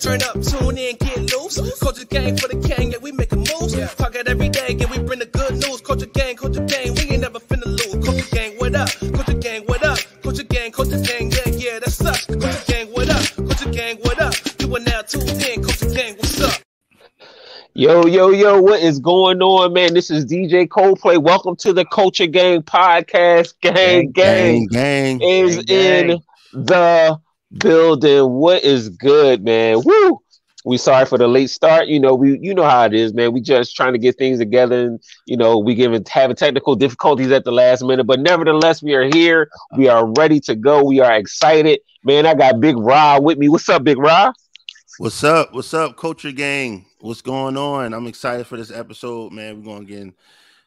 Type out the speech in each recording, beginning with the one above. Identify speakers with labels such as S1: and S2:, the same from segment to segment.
S1: Turn up, tune in, get loose. Culture gang for the gang, yeah, we make a moves. Talk it every day, and we bring the good news. Culture gang, culture gang, we ain't never finna lose. Culture gang, what up? Culture gang, what up? Culture gang, culture gang, yeah, yeah, that's us. Culture gang, what up? Culture gang, what up? You are now tuned in, culture gang, what's up?
S2: Yo, yo, yo, what is going on, man? This is DJ Coldplay. Welcome to the Culture Gang Podcast. Gang, gang,
S3: gang, gang
S2: is
S3: gang,
S2: in the building. What is good, man? Woo! We sorry for the late start. You know, we you know how it is, man. We just trying to get things together, and you know, we given having technical difficulties at the last minute, but nevertheless, we are here. We are ready to go. We are excited, man. I got Big Rob with me. What's up, Big Rob?
S3: What's up? What's up, Culture Gang? What's going on? I'm excited for this episode, man. We're going to get, in,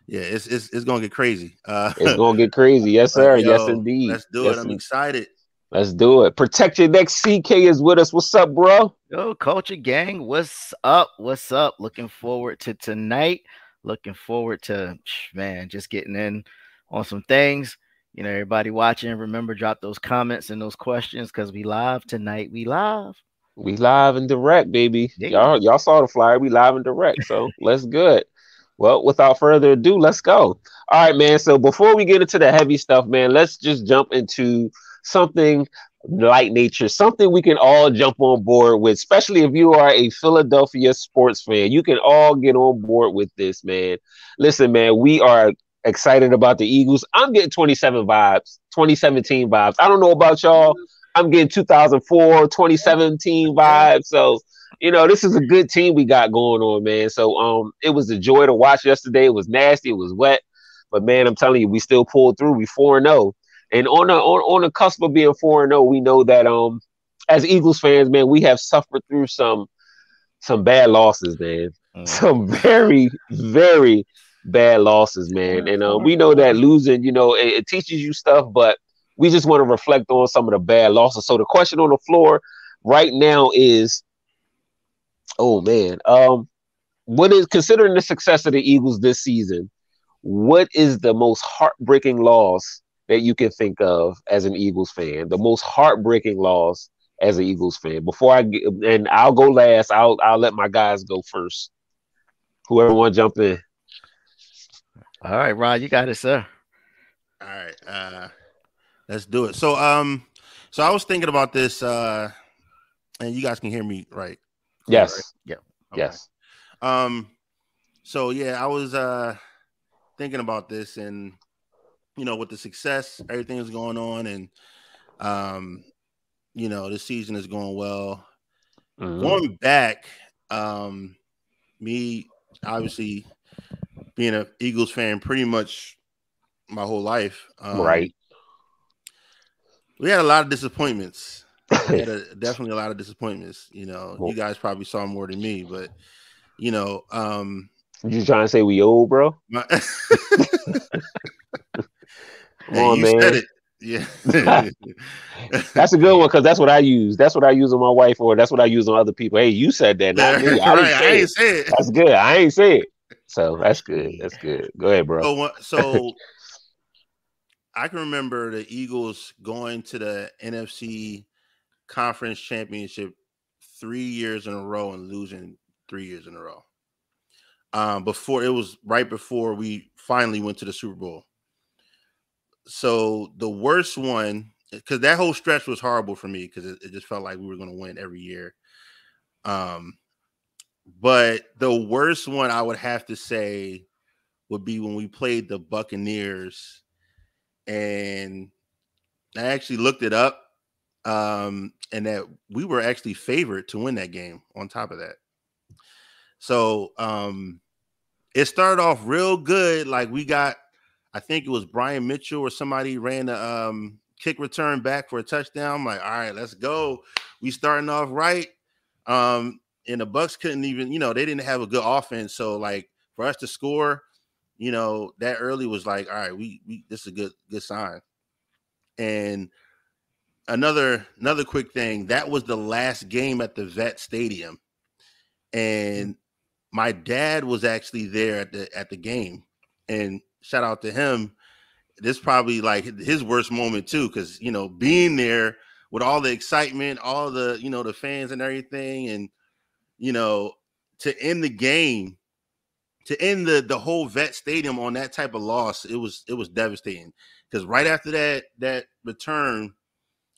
S3: yeah, it's it's, it's going to get crazy. Uh,
S2: It's gonna get crazy, yes, sir.
S3: yo,
S2: yes, indeed.
S3: Let's do
S2: Yes,
S3: it. I'm
S2: in-
S3: excited.
S2: Let's do it. Protect your neck. CK is with us. What's up, bro?
S4: Yo, Culture Gang, what's up? What's up? Looking forward to tonight. Looking forward to man, just getting in on some things. You know, everybody watching, remember drop those comments and those questions because we live tonight. We live.
S2: We live and direct, baby.
S4: Yeah.
S2: Y'all, y'all saw the flyer. We live and direct. So let's good. Well, without further ado, let's go. All right, man. So before we get into the heavy stuff, man, let's just jump into something like nature, something we can all jump on board with, especially if you are a Philadelphia sports fan. You can all get on board with this, man. Listen, man, we are excited about the Eagles. I'm getting 27 vibes, 2017 vibes. I don't know about y'all. I'm getting 2004, 2017 vibes. So, you know, this is a good team we got going on, man. So, um, it was a joy to watch yesterday. It was nasty, it was wet, but man, I'm telling you, we still pulled through. We four and zero, and on the on, on the cusp of being four and zero, we know that um, as Eagles fans, man, we have suffered through some some bad losses, man.
S4: Mm.
S2: Some very very bad losses, man. And uh, we know that losing, you know, it, it teaches you stuff, but we just want to reflect on some of the bad losses. So the question on the floor right now is, oh man, um, what is considering the success of the Eagles this season? What is the most heartbreaking loss that you can think of as an Eagles fan? The most heartbreaking loss as an Eagles fan. Before I get, and I'll go last. I'll I'll let my guys go first. Whoever want to jump in.
S4: All right, Rod, you got it, sir.
S3: All right. Uh, let's do it. So, um, so I was thinking about this, uh, and you guys can hear me, right?
S2: Yes.
S4: Yeah.
S3: Okay.
S2: Yes.
S3: Um, so yeah, I was uh thinking about this and you know, with the success, everything is going on, and um, you know, the season is going well.
S2: Mhm.
S3: Going back, um, me obviously being a Eagles fan pretty much my whole life. Um,
S2: right.
S3: We had a lot of disappointments. Had a, definitely a lot of disappointments. You know, you guys probably saw more than me, but you know, um,
S2: You trying to say we old, bro?
S3: my, Hey,
S2: on,
S3: you
S2: man.
S3: said it. Yeah.
S2: That's a good one because that's what I use. That's what I use on my wife, or that's what I use on other people. Hey, you said that, not me. I didn't
S3: right,
S2: say
S3: I
S2: it.
S3: ain't say it.
S2: That's good. I ain't say it. So that's good. That's good. Go ahead, bro.
S3: So, so I can remember the Eagles going to the NFC Conference Championship three years in a row and losing three years in a row. Um, before it was right before we finally went to the Super Bowl. So the worst one, because that whole stretch was horrible for me because it, it just felt like we were going to win every year. Um, but the worst one I would have to say would be when we played the Buccaneers, and I actually looked it up, um, and that we were actually favored to win that game. On top of that, so um, it started off real good. Like we got, I think it was Brian Mitchell or somebody ran a um, kick return back for a touchdown. I'm like, all right, let's go. We starting off right. Um, and the Bucks couldn't even, you know, they didn't have a good offense. So like for us to score, you know, that early was like, all right, we we this is a good good sign. And another another quick thing, that was the last game at the Vet Stadium. And my dad was actually there at the at the game. And shout out to him. This probably like his worst moment too, because you know, being there with all the excitement, all the you know the fans and everything, and you know to end the game, to end the the whole vet stadium on that type of loss, it was it was devastating because right after that that return,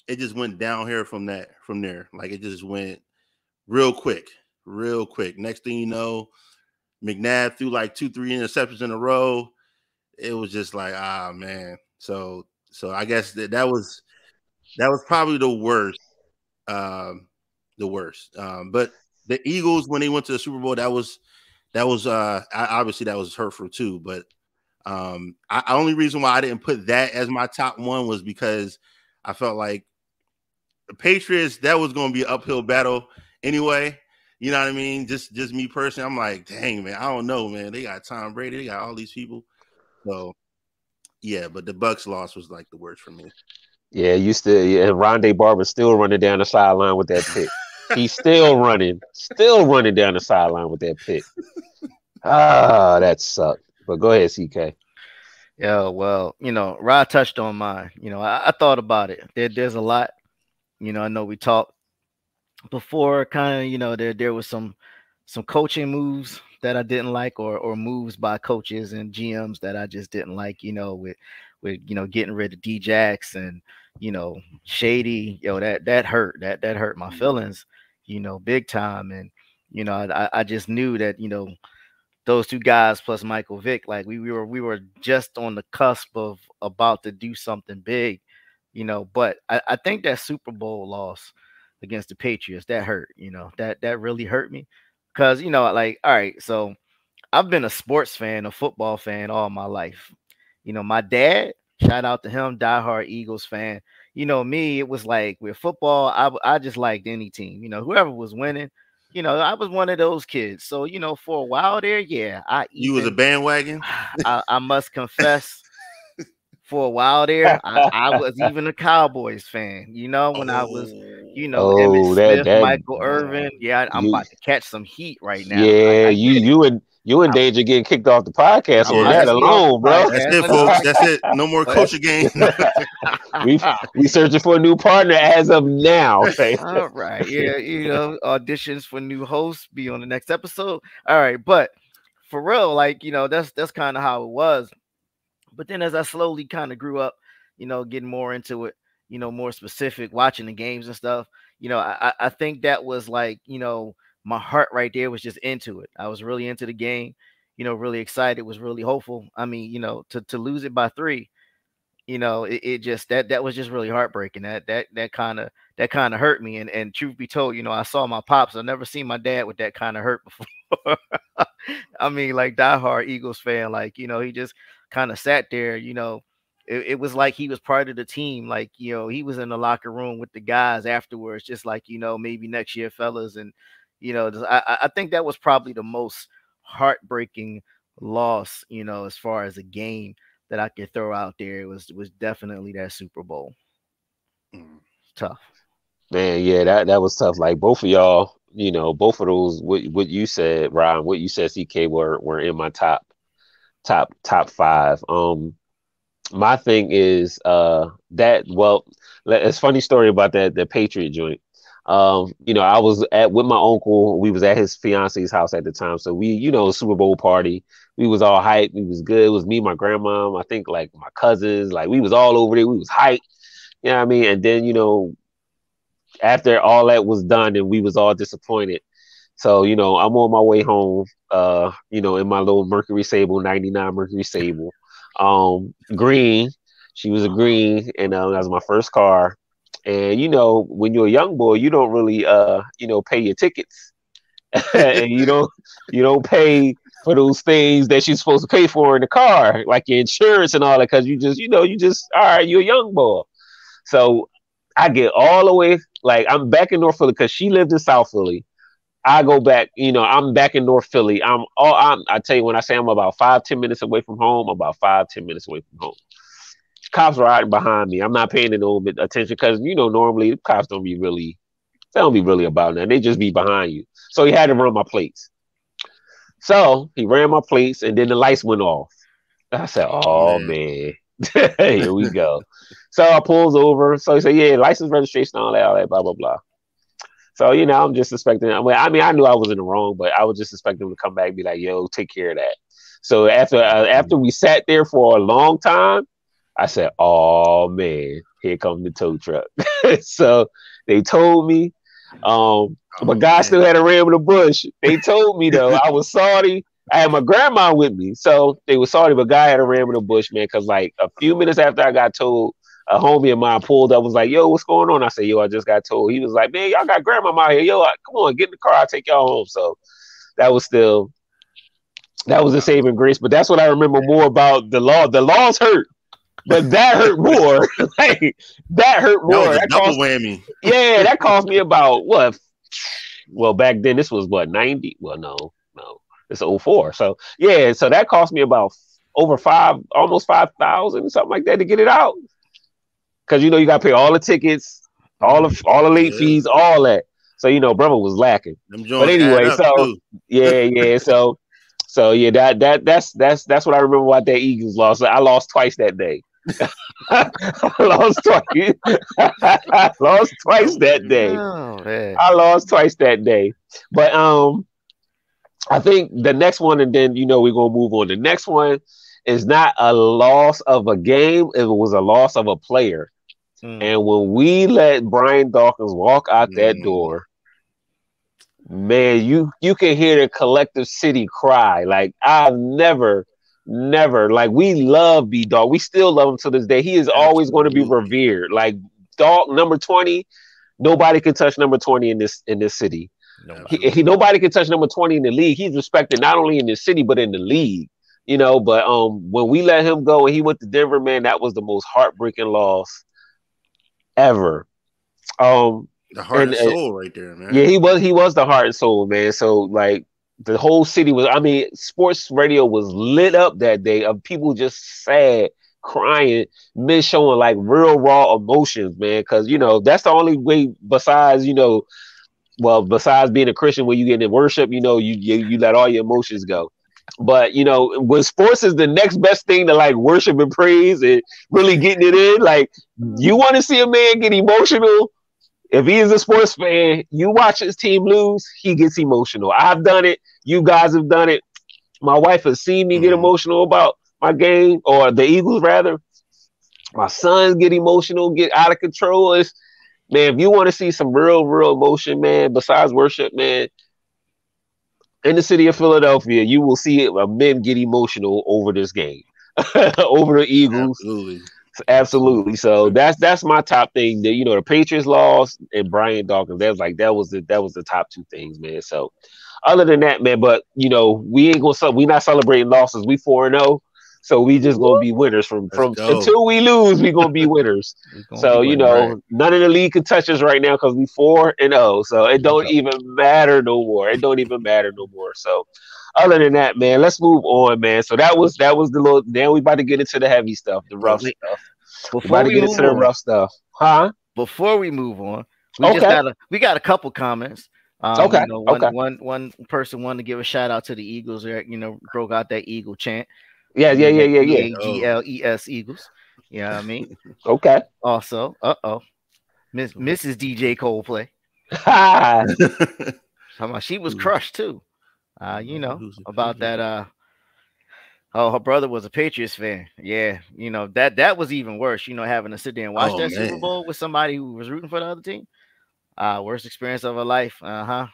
S3: it just went down here from that from there. Like it just went real quick, real quick. Next thing you know, McNabb threw like two, three interceptions in a row. It was just like, ah man. So so I guess that that was that was probably the worst. Um, the worst. Um, but the Eagles when they went to the Super Bowl, that was that was uh obviously that was hurtful too. But um, I, only reason why I didn't put that as my top one was because I felt like the Patriots that was going to be an uphill battle anyway. You know what I mean? Just just me personally, I'm like, dang man, I don't know, man. They got Tom Brady, they got all these people. So yeah, but the Bucks loss was like the worst for me.
S2: Yeah, you still yeah, and Rondé Barber still running down the sideline with that pick. He's still running, still running down the sideline with that pick. Ah, that sucked. But go ahead, CK.
S4: Yeah, well, you know, Rod touched on mine. You know, I, I thought about it. There, there's a lot. You know, I know we talked before, kind of. You know, there there was some some coaching moves that I didn't like, or or moves by coaches and GMs that I just didn't like. You know, with with you know getting rid of Djax and you know Shady. Yo, that that hurt. That that hurt my mm-hmm. feelings. You know, big time. And you know, I I just knew that you know those two guys plus Michael Vick, like we, we were we were just on the cusp of about to do something big, you know. But I, I think that Super Bowl loss against the Patriots that hurt, you know, that that really hurt me. Cause you know, like, all right, so I've been a sports fan, a football fan all my life. You know, my dad, shout out to him, diehard Eagles fan. You know, me, it was like with football, I I just liked any team. You know, whoever was winning, you know, I was one of those kids. So, you know, for a while there, yeah, I
S3: you was a bandwagon.
S4: I, I must confess, for a while there, I, I, was even a Cowboys fan. You know, when oh. I was, oh. you know, oh, Emmitt Smith, that, that, Michael Irvin. Yeah, I'm you, about to catch some heat right now.
S2: Yeah, you you and you in danger getting kicked off the podcast on that alone, bro.
S3: That's it, folks. That's it. No more coach again.
S2: we we searching for a new partner as of now.
S4: Okay. All right. Yeah, you know, auditions for new hosts be on the next episode. All right, but for real, like you know, that's that's kind of how it was. But then as I slowly kind of grew up, you know, getting more into it, you know, more specific, watching the games and stuff, you know, I I think that was like, you know my heart right there was just into it. I was really into the game, you know, really excited, was really hopeful. I mean, you know, to to lose it by three, you know, it, it just that that was just really heartbreaking. That that that kind of that kind of hurt me. And and truth be told, you know, I saw my pops. I've never seen my dad with that kind of hurt before. I mean, like diehard Eagles fan, like you know, he just kind of sat there, you know. It, it, was like he was part of the team. Like, you know, he was in the locker room with the guys afterwards, just like, you know, maybe next year, fellas. And you know, I, I think that was probably the most heartbreaking loss, you know, as far as a game that I could throw out there. It was was definitely that Super Bowl. Mm. Tough.
S2: Man, yeah, that that was tough. Like both of y'all, you know, both of those what what you said, Ryan, what you said, CK were were in my top top top five. Um my thing is uh that well it's funny story about that the Patriot joint. Um, you know, I was at with my uncle. We was at his fiance's house at the time, so we, you know, Super Bowl party. We was all hyped. We was good. It was me, my grandma, I think like my cousins. Like we was all over there. We was hyped. You know what I mean? And then you know, after all that was done, and we was all disappointed. So you know, I'm on my way home. Uh, you know, in my little Mercury Sable '99 Mercury Sable, um, green. She was a green, and uh, that was my first car. And you know, when you're a young boy, you don't really uh, you know, pay your tickets. and you don't you don't pay for those things that you're supposed to pay for in the car, like your insurance and all that, because you just, you know, you just all right, you're a young boy. So I get all the way, like I'm back in North Philly because she lived in South Philly. I go back, you know, I'm back in North Philly. I'm all I'm I tell you when I say I'm about five, ten minutes away from home, about five, ten minutes away from home cops riding behind me. I'm not paying no attention because you know normally the cops don't be really they don't be really about that. They just be behind you. So he had to run my plates. So he ran my plates and then the lights went off. I said, "Oh man, Here we go. So I pulls over. So he said, "Yeah, license registration, all that, all that, blah blah blah." So you know, I'm just expecting. I mean, I mean, I knew I was in the wrong, but I was just expecting him to come back and be like, "Yo, take care of that." So after uh, after we sat there for a long time, I said, "Oh man, here comes the tow truck." so they told me, um, but God still had a ram in the bush. They towed me though, I was sorry. I had my grandma with me, so they were sorry, but God had a ram in the bush, man. Because like a few minutes after I got told, a homie of mine pulled up, was like, "Yo, what's going on?" I said, "Yo, I just got towed." He was like, "Man, y'all got grandma out here. Yo, come on, get in the car. I'll take y'all home." So that was still that was a saving grace. But that's what I remember more about the law. The laws hurt, but that hurt more. like that hurt more.
S3: That
S2: That
S3: double
S2: cost,
S3: whammy.
S2: yeah, that cost me about what? Well, back then this was what ninety. Well, no, no, it's 04. So yeah, so that cost me about over five, almost five thousand, something like that, to get it out. Because you know you got to pay all the tickets, all of all the late
S3: Yeah.
S2: fees, all that. So you know, brother was lacking.
S3: Them joints
S2: anyway, so-
S3: too.
S2: Yeah, yeah. So, so yeah, that that that's that's that's what I remember about that Eagles loss. I lost twice that day. I lost twice. I lost twice that day.
S4: Oh, man.
S2: I lost twice that day. But um, I think the next one, and then you know we're gonna move on. The next one is not a loss of a game; it was a loss of a player.
S4: Mm.
S2: And when we let Brian Dawkins walk out that
S3: Mm.
S2: door, man, you you can hear the collective city cry. Like I've never, never like we love B Dog. We still love him to this day. He is always going to be revered. Like Dog number twenty, nobody can touch number twenty in this in this city.
S4: Nobody.
S2: He, he nobody can touch number 20 in the league. He's respected not only in the city but in the league. You know, but um when we let him go and he went to Denver, man, that was the most heartbreaking loss ever. Um
S3: The heart
S2: And,
S3: and
S2: uh,
S3: soul right there, man.
S2: yeah, he was he was the heart and soul, man. So like the whole city was I mean, sports radio was lit up that day of people just sad, crying, men showing like real raw emotions, man. Cause you know, that's the only way besides, you know, well, besides being a Christian, when you get in worship, you know, you, you you let all your emotions go. But you know, when sports is the next best thing to like worship and praise and really getting it in, like you want to see a man get emotional. If he is a sports fan, you watch his team lose, he gets emotional. I've done it. You guys have done it. My wife has seen me get
S3: Mhm.
S2: emotional about my game or the Eagles rather. My sons get emotional, get out of control. It's man, if you want to see some real, real emotion, man, besides worship, man, in the city of Philadelphia, you will see men get emotional over this game, over the Eagles.
S3: Absolutely.
S2: Absolutely. So that's that's my top thing. That you know, the Patriots lost and Brian Dawkins. That's like that was the that was the top two things, man. So other than that, man, but you know, we ain't gonna we not celebrating losses. We four and zero. So we just gonna be winners from
S3: Let's
S2: from
S3: go.
S2: until we lose, we gonna be winners.
S4: Gonna
S2: So
S4: be
S2: you know,
S3: right.
S2: none of the league can touch us right now because we four and zero. So it don't even matter no more. It don't even matter no more. So other than that, man, let's move on, man. So that was that was the little. Now we about to get into the heavy stuff, the rough
S4: Wait,
S2: stuff. We
S4: before
S2: to
S4: we
S2: get
S4: move
S2: into the rough stuff, huh?
S4: before we move on, we just got a we got a couple comments. Um,
S2: Okay,
S4: You know, one,
S2: okay.
S4: one one person wanted to give a shout out to the Eagles. That you know broke out that Eagle chant.
S2: Yeah, yeah, yeah, yeah, yeah.
S4: E A G L E S Eagles. You know I mean?
S2: Okay.
S4: Also, uh oh, Miss Mrs. DJ Coldplay. About she was crushed too? Uh, you know about that. Uh, oh, her brother was a Patriots fan. Yeah, you know that that was even worse. You know, having to sit there and watch
S3: Oh,
S4: that Super. Bowl with somebody who was rooting for the other team. Uh, worst experience of her life. Uh huh.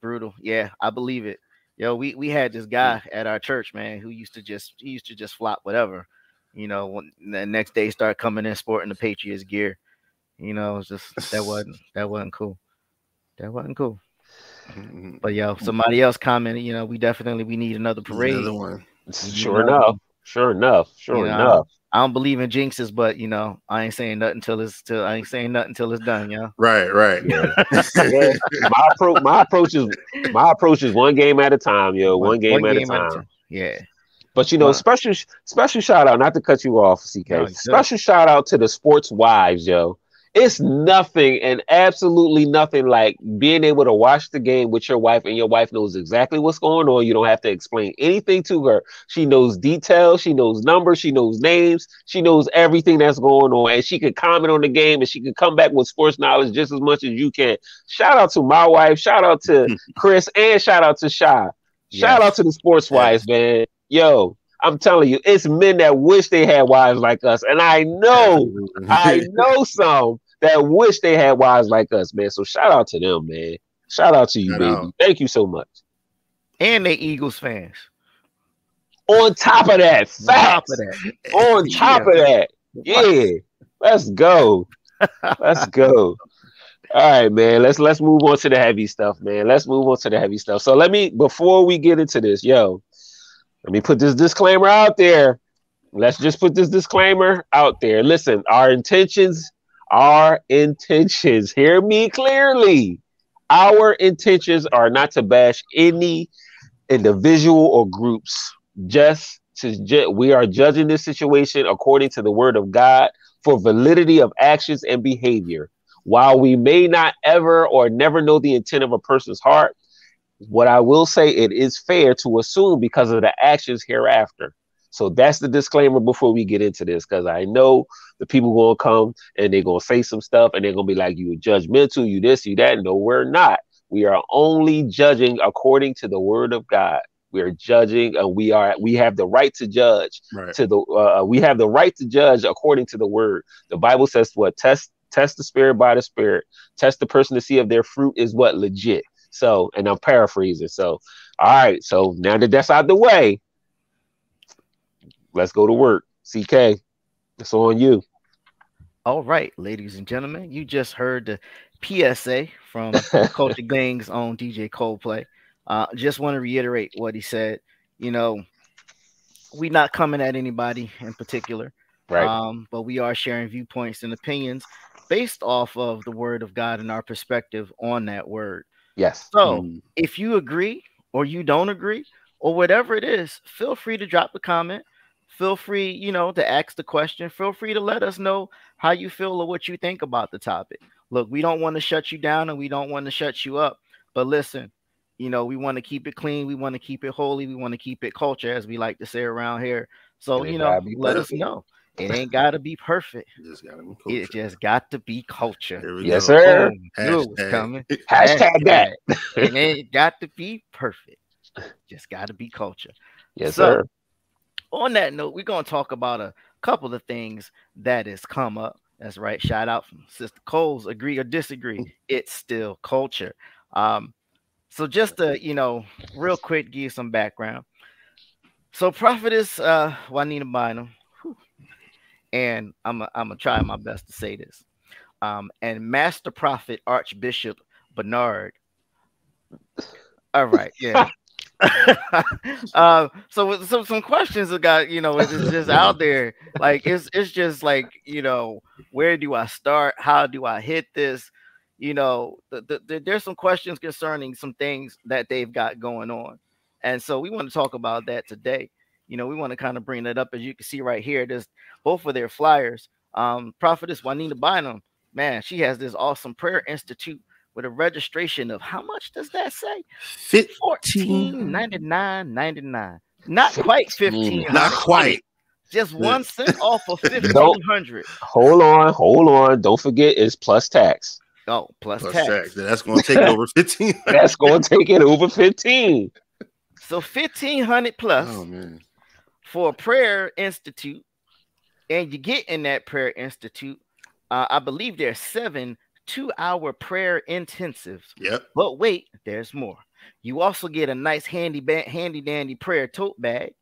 S4: Brutal. Yeah, I believe it. Yo, we we had this guy at our church, man, who used to just he used to just flop whatever. You know, when the next day start coming in sporting the Patriots gear. You know, it's just that wasn't that wasn't cool. That wasn't cool. But yo, somebody else commented, you know, we definitely we need another parade.
S3: Another one.
S2: Sure
S4: know,
S2: enough. Sure enough. Sure
S4: you know,
S2: enough.
S4: I don't believe in jinxes, but you know, I ain't saying nothing till it's till I ain't saying nothing till it's done, yo.
S3: Right, right.
S2: Yeah. Yeah. My approach my approach is my approach is one game at a time, yo. One, game, at, a time.
S4: Yeah.
S2: But you know,
S4: Wow.
S2: special special shout out, not to cut you off, CK.
S4: No,
S2: special shout out to the sports wives, yo. It's nothing and absolutely nothing like being able to watch the game with your wife and your wife knows exactly what's going on. You don't have to explain anything to her. She knows details, she knows numbers, she knows names, she knows everything that's going on, and she can comment on the game and she can come back with sports knowledge just as much as you can. Shout out to my wife, shout out to Chris, and shout out to Shy. Shout
S3: Yes.
S2: out to the sports wives, man. Yo, I'm telling you, it's men that wish they had wives like us. And I know, I know some that wish they had wives like us, man. So shout out to them, man. Shout out to you,
S3: Shout
S2: baby.
S3: out.
S2: Thank you so much.
S4: And they Eagles fans.
S2: On top of that,
S4: On top of that.
S2: On top of that, yeah. Let's go. Let's go. All right, man. Let's let's move on to the heavy stuff, man. Let's move on to the heavy stuff. So let me before we get into this, yo, let me put this disclaimer out there. Let's just put this disclaimer out there. Listen, our intentions, our intentions, hear me clearly. Our intentions are not to bash any individual or groups. Just to ju- we are judging this situation according to the word of God for validity of actions and behavior. While we may not ever or never know the intent of a person's heart, what I will say it is fair to assume because of the actions hereafter. So that's the disclaimer before we get into this, because I know the people gonna come and they're gonna say some stuff and they're gonna be like, you judgmental, you this, you that. No, we're not. We are only judging according to the word of God. We are judging, and we are we have the right to judge
S3: Right.
S2: to the uh, we have the right to judge according to the word. The Bible says what test test the spirit by the spirit, test the person to see if their fruit is what legit. So, and I'm paraphrasing. So, all right. So now that that's out the way, let's go to work. CK, it's on you.
S4: All right, ladies and gentlemen, you just heard the PSA from Culture Gang's own DJ Coldplay. Uh, just want to reiterate what he said. You know, we not coming at anybody in particular,
S2: Right.
S4: um, but we are sharing viewpoints and opinions based off of the word of God and our perspective on that word.
S2: yes.
S4: So,
S3: Mm.
S4: if you agree or you don't agree or whatever it is, feel free to drop a comment. Feel free, you know, to ask the question. Feel free to let us know how you feel or what you think about the topic. Look, we don't want to shut you down and we don't want to shut you up. But listen, you know, we want to keep it clean. We want to keep it holy. We want to keep it culture, as we like to say around here. So, you know, let us know. It ain't got to be perfect.
S3: Just gotta be
S4: It just got to be culture.
S2: Yes,
S3: go.
S2: sir.
S4: Boom. It was
S3: Hashtag.
S4: coming.
S2: Hashtag that.
S4: it ain't got to be perfect. Just got to be culture.
S2: Yes,
S4: So-
S2: sir.
S4: On that note, we're gonna talk about a couple of things that has come up. That's right. Shout out from Sister Coles. Agree or disagree? It's still culture. Um, so just to you know, real quick, give you some background. So prophetess uh Juanita Bynum, and I'm i I'm gonna try my best to say this. Um, and Master Prophet Archbishop Bernard. All right, yeah. uh, so so some questions that got you know it's just out there. Like it's it's just like you know where do I start? How do I hit this? You know, the, the, the- there's some questions concerning some things that they've got going on, and so we want to talk about that today. You know, we want to kind of bring that up as you can see right here. There's both of their flyers. Um, Prophetess Juanita Bynum, man, she has this awesome prayer institute with a registration of how much does that say?
S3: Fit.
S4: Fourteen ninety nine ninety nine. Not quite fifteen.
S3: Not quite.
S4: Just one cent off of
S2: Don't-
S4: fifteen hundred.
S2: Hold on, hold on. Don't forget it's plus tax.
S4: Oh, plus,
S3: Plus
S4: tax.
S3: tax. That's going to take over 15.
S2: That's going to take it over 15.
S4: So fifteen hundred plus
S3: Oh, man.
S4: for a prayer institute, and you get in that prayer institute. Uh, I believe there's seven two-hour prayer intensives.
S3: Yep.
S4: But wait, there's more. You also get a nice handy ba- handy dandy prayer tote bag.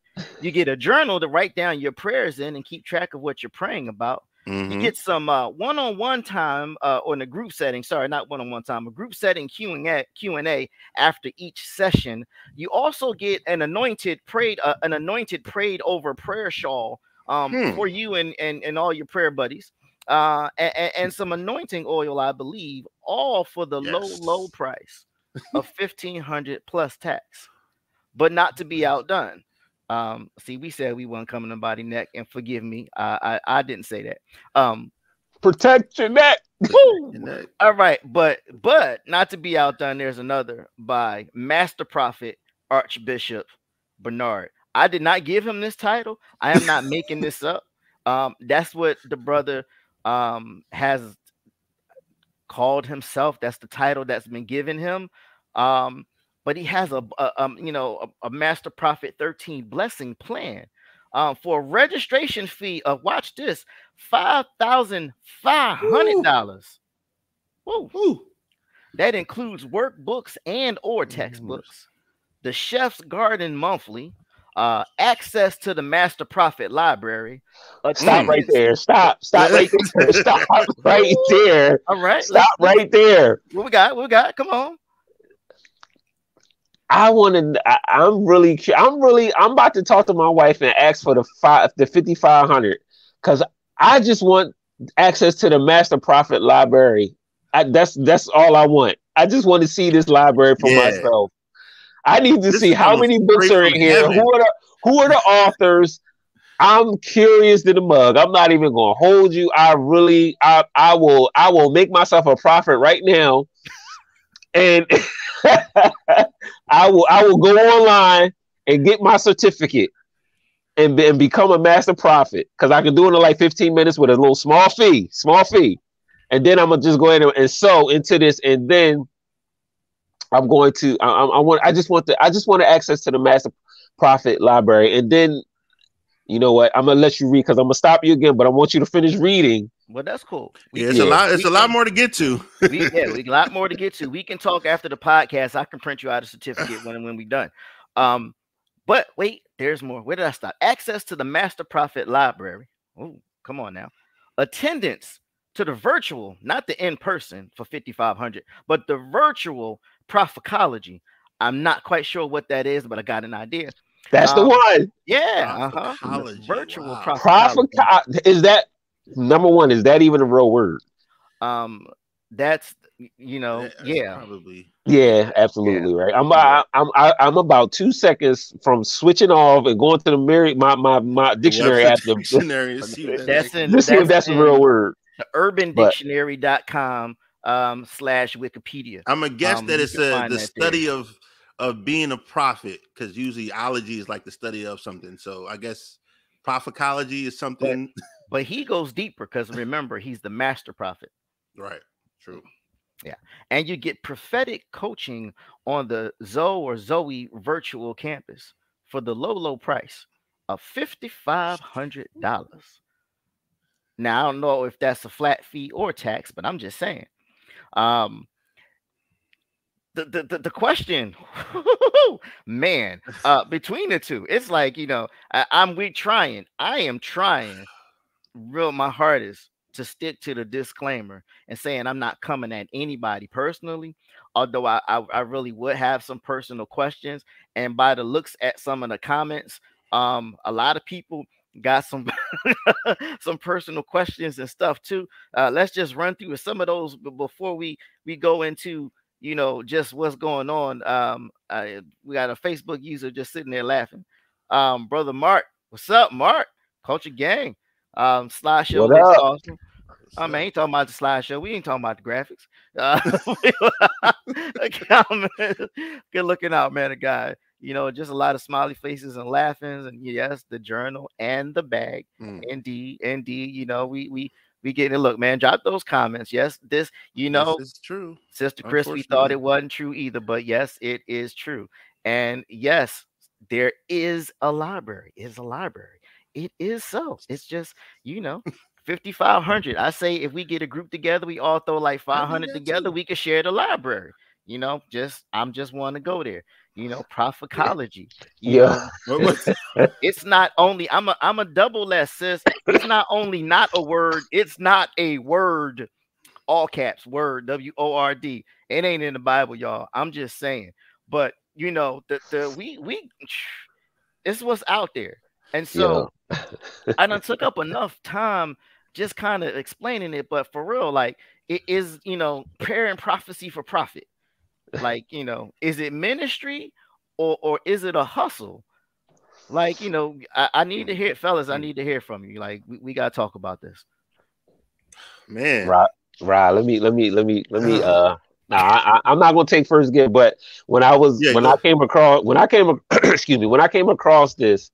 S4: You get a journal to write down your prayers in and keep track of what you're praying about. You
S3: Mhm.
S4: get some uh, one-on-one time uh, or in a group setting. Sorry, not one-on-one time. A group setting Q and A. Q and A after each session. You also get an anointed prayed uh, an anointed prayed over prayer shawl um,
S3: Hmm.
S4: for you and, and and all your prayer buddies. Uh, and, and some anointing oil, I believe, all for the low low price of fifteen hundred plus tax, but not to be outdone. Um, see, we said we weren't coming to body neck, and forgive me, I, I I didn't say that. Um,
S2: Protect your neck.
S4: All right, but but not to be outdone, there's another by Master Prophet Archbishop Bernard. I did not give him this title. I am not making this up. Um, that's what the brother um has called himself. That's the title that's been given him. Um, but he has a, a um, you know, a, a Master Prophet 13 blessing plan. Um, for a registration fee of watch this five thousand five hundred dollars. Woo. That includes workbooks and or textbooks, the Chef's Garden Monthly, uh, access to the Master Prophet Library.
S2: Stop right there. Stop. Stop right there. Stop right there.
S4: All right,
S2: Stop right there.
S4: What we got? What we got? Come on.
S2: I want to. I'm really. I'm really. I'm about to talk to my wife and ask for the five, the fifty five hundred, because I just want access to the Master Prophet Library. I, that's that's all I want. I just want to see this library for
S3: Yeah.
S2: myself. I need to
S3: This
S2: see how many books are in here.
S3: heaven.
S2: Who are the Who are the authors? I'm curious to the mug. I'm not even going to hold you. I really. I. I will. I will make myself a prophet right now, and. I will I will go online and get my certificate and, and become a master prophet because I can do it in like 15 minutes with a little small fee, small fee. And then I'm gonna just go ahead and, and sow into this, and then I'm going to I, I I want I just want the I just want access to the master prophet library, and then you know what I'm gonna let you read because I'm gonna stop you again, but I want you to finish reading.
S4: Well, that's cool. We
S3: Yeah, it's
S2: Yeah.
S3: a lot. It's
S4: we
S3: a lot
S4: can-
S3: more to get to.
S4: we, yeah, we got a lot more to get to. We can talk after the podcast. I can print you out a certificate when when we done. Um, but wait, there's more. Where did I stop? Access to the Master prophet Library. Oh, come on now. Attendance to the virtual, not the in person for 5500, but the virtual prophecology. I'm not quite sure what that is, but I got an idea.
S2: That's the
S4: Um,
S2: one.
S4: Yeah, uh-huh. Virtual
S3: wow.
S4: prophecology.
S2: Prophet is that number one? Is that even a real word?
S4: Um, that's you know,
S3: That's
S4: yeah.
S3: probably.
S2: Yeah, absolutely right. I'm I, I'm I, I'm about two seconds from switching off and going to the Mary my my my dictionary
S3: Webster
S2: app to, to
S3: dictionary and see what
S4: That's
S3: that
S4: in
S2: see if that's a real word.
S4: the
S2: But-
S4: urbandictionary.com um slash Wikipedia.
S3: I'm gonna guess
S4: Um,
S3: that it's a, the study of of being a prophet because usually ology is like the study of something. So I guess prophecology is something.
S4: But he goes deeper because remember, he's the master prophet.
S3: right. True.
S4: Yeah, and you get prophetic coaching on the Zoe or Zoe virtual campus for the low, low price of $5,500. Now, I don't know if that's a flat fee or tax, but I'm just saying. Um, the, the, the, the question, man, uh, between the two, it's like, you know, I, I'm we trying, I am trying real my hardest to stick to the disclaimer and saying I'm not coming at anybody personally, although I, I, I really would have some personal questions. And by the looks at some of the comments, um, a lot of people got some some personal questions and stuff too. Uh, let's just run through some of those before we we go into you know just what's going on. Um, uh, we got a Facebook user just sitting there laughing. Um, brother Mark, what's up, Mark? Culture Gang. Um, slideshow
S2: What
S4: looks
S2: up?
S4: awesome. I mean, ain't talking about the slideshow. We ain't talking about the graphics. Uh, good looking out, man. A guy, you know, just a lot of smiley faces and laughings. and yes, the journal and the bag.
S3: Mm.
S4: Indeed, indeed. You know, we we we getting a look, man. Drop those comments. Yes, this, you know,
S3: is true.
S4: Sister Chris, we thought it wasn't true either, but yes, it is true. And yes, there is a library. Is a library. It is so. It's just you know, fifty five hundred. I say if we get a group together, we all throw like
S3: I
S4: five
S3: think
S4: hundred
S3: that
S4: together,
S3: too.
S4: we could share the library. You know, just I'm just want to go there. You know, prophecology. You
S2: Yeah.
S4: know,
S3: What- what-
S4: it's not only I'm a I'm a double less sis. It's not only not a word, it's not a word, all caps word W O R D. It ain't in the Bible, y'all. I'm just saying. But you know, the the we we it's what's out there. And so I done took up enough time just kind of explaining it, but for real, like it is, you know, prayer and prophecy for profit. Like, you know, is it ministry or or is it a hustle? Like, you know, I, I need to hear, fellas, I need to hear from you. Like, we, we gotta talk about this.
S3: Man,
S2: Right. Right. Let me let me let me let me uh nah, I, I am not gonna take first gift, but when I was yeah, when I came across when I came excuse me, when I came across this,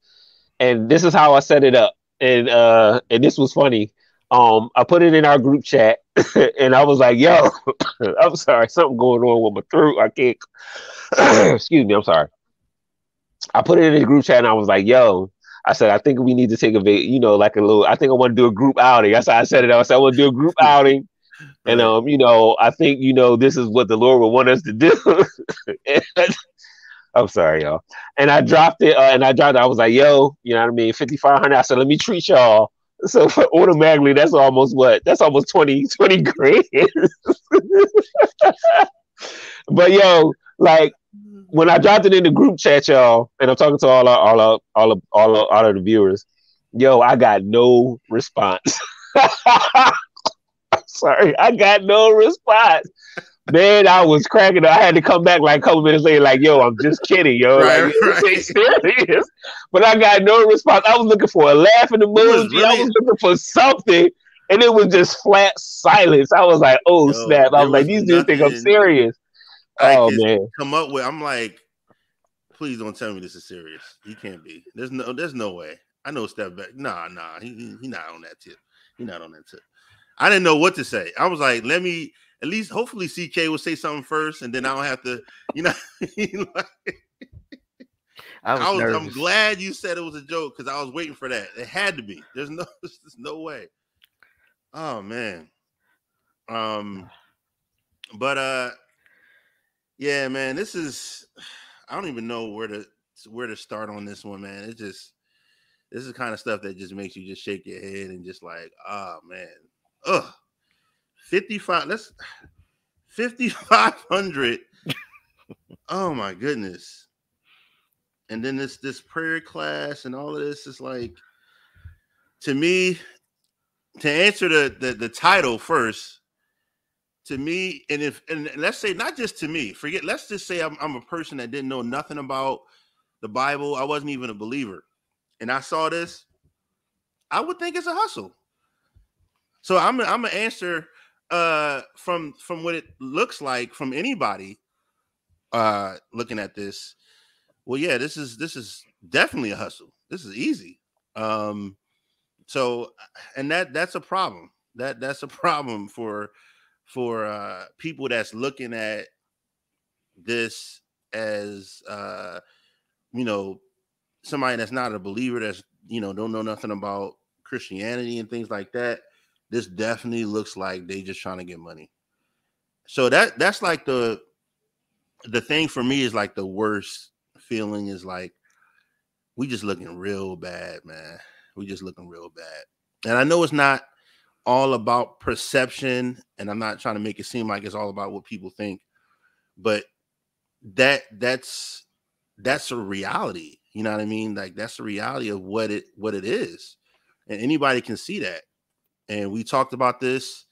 S2: and this is how I set it up. And uh and this was funny. Um I put it in our group chat and I was like, yo, I'm sorry, something going on with my throat. I can't excuse me, I'm sorry. I put it in the group chat and I was like, yo, I said, I think we need to take a, you know, like a little, I think I want to do a group outing. That's how I said it. I said, I want to do a group outing. And, um, you know, I think, you know, this is what the Lord would want us to do. I'm sorry, y'all. And I dropped it, uh, and I dropped it. I was like, yo, you know what I mean? 5,500. I said, let me treat y'all. So automatically, that's almost what? That's almost 20, 20 grand. but yo, like, when I dropped it in the group chat, y'all, and I'm talking to all our, all our, all of all of, all of the viewers, yo, I got no response. Sorry, I got no response. Man, I was cracking. I had to come back like a couple minutes later, like, "Yo, I'm just kidding, yo." Right, like, right. serious. But I got no response. I was looking for a laugh in the emoji. Really... I was looking for something, and it was just flat silence. I was like, "Oh yo, snap!" I was like, "These dudes think I'm serious." oh man,
S3: come up with. I'm like, please don't tell me this is serious. He can't be. There's no. There's no way. I know step back. Nah, nah. He, he, he not on that tip. He not on that tip. I didn't know what to say. I was like, let me at least hopefully CK will say something first, and then I don't have to, you know. I was, I was I'm glad you said it was a joke because I was waiting for that. It had to be. There's no there's no way. Oh man. Um but uh yeah, man, this is I don't even know where to where to start on this one, man. It just this is kind of stuff that just makes you just shake your head and just like, oh man, ugh, 55. Let's 5500. oh my goodness. And then this this prayer class and all of this is like to me to answer the the, the title first to me, and if and let's say not just to me, forget, let's just say I'm, I'm a person that didn't know nothing about the Bible. I wasn't even a believer, and I saw this, I would think it's a hustle. So I'm I'm gonna answer uh from from what it looks like from anybody uh looking at this. Well, yeah, this is this is definitely a hustle. This is easy. Um so and that that's a problem. That that's a problem for for uh, people that's looking at this as uh, you know somebody that's not a believer that's you know don't know nothing about Christianity and things like that. This definitely looks like they just trying to get money. So that that's like the the thing for me is like the worst feeling is like we just looking real bad, man. We just looking real bad. And I know it's not all about perception and i'm not trying to make it seem like it's all about what people think but that that's that's a reality you know what i mean like that's the reality of what it what it is and anybody can see that and we talked about this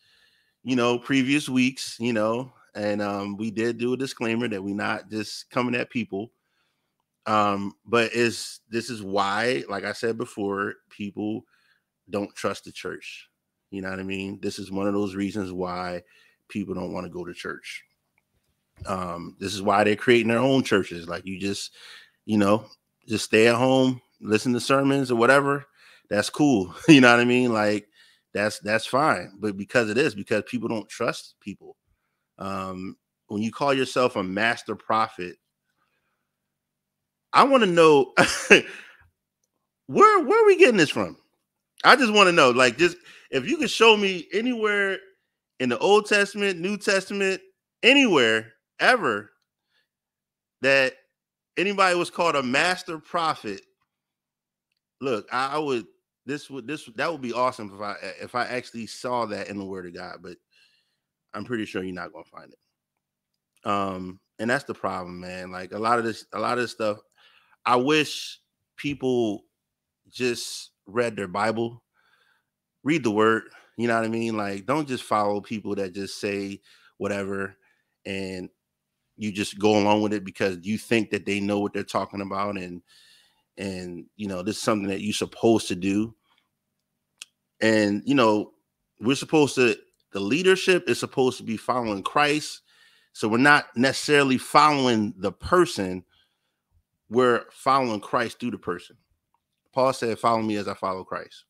S3: you know previous weeks you know and um we did do a disclaimer that we're not just coming at people um but is this is why like i said before people don't trust the church you know what I mean? This is one of those reasons why people don't want to go to church. Um, this is why they're creating their own churches. Like you just, you know, just stay at home, listen to sermons or whatever. That's cool. you know what I mean? Like that's that's fine. But because it is, because people don't trust people. Um, when you call yourself a master prophet, I want to know where where are we getting this from? I just want to know, like, just if you could show me anywhere in the Old Testament, New Testament, anywhere ever that anybody was called a master prophet, look, I, I would this would this that would be awesome if I if I actually saw that in the Word of God, but I'm pretty sure you're not gonna find it. Um, and that's the problem, man. Like a lot of this, a lot of this stuff. I wish people just read their Bible read the word. You know what I mean? Like, don't just follow people that just say whatever and you just go along with it because you think that they know what they're talking about and and you know this is something that you're supposed to do and you know we're supposed to the leadership is supposed to be following Christ. So we're not necessarily following the person, we're following Christ through the person. Paul said, Follow me as I follow Christ.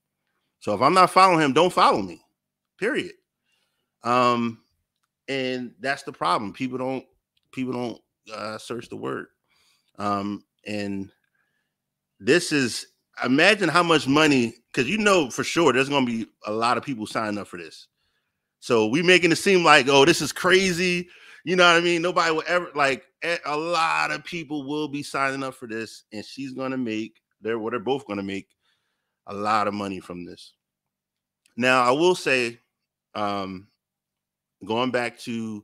S3: So if I'm not following him, don't follow me. Period. Um, and that's the problem. People don't people don't uh, search the word. Um, and this is imagine how much money because you know for sure there's going to be a lot of people signing up for this. So we making it seem like oh this is crazy. You know what I mean? Nobody will ever like a lot of people will be signing up for this, and she's going to make they're what they're both going to make a lot of money from this. Now I will say, um, going back to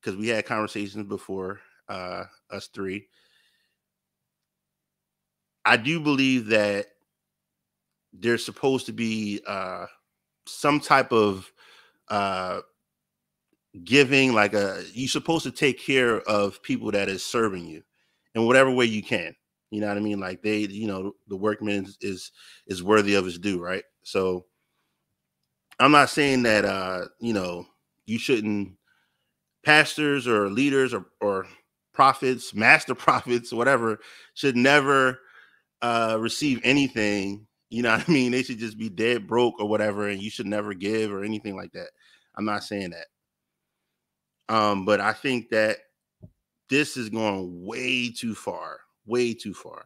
S3: because we had conversations before uh, us three. I do believe that there's supposed to be uh, some type of uh, giving, like a you're supposed to take care of people that is serving you in whatever way you can. You know what I mean? Like they, you know, the workman is is, is worthy of his due, right? So I'm not saying that uh, you know, you shouldn't pastors or leaders or, or prophets, master prophets, whatever, should never uh, receive anything. You know what I mean? They should just be dead broke or whatever, and you should never give or anything like that. I'm not saying that. Um, but I think that this is going way too far, way too far.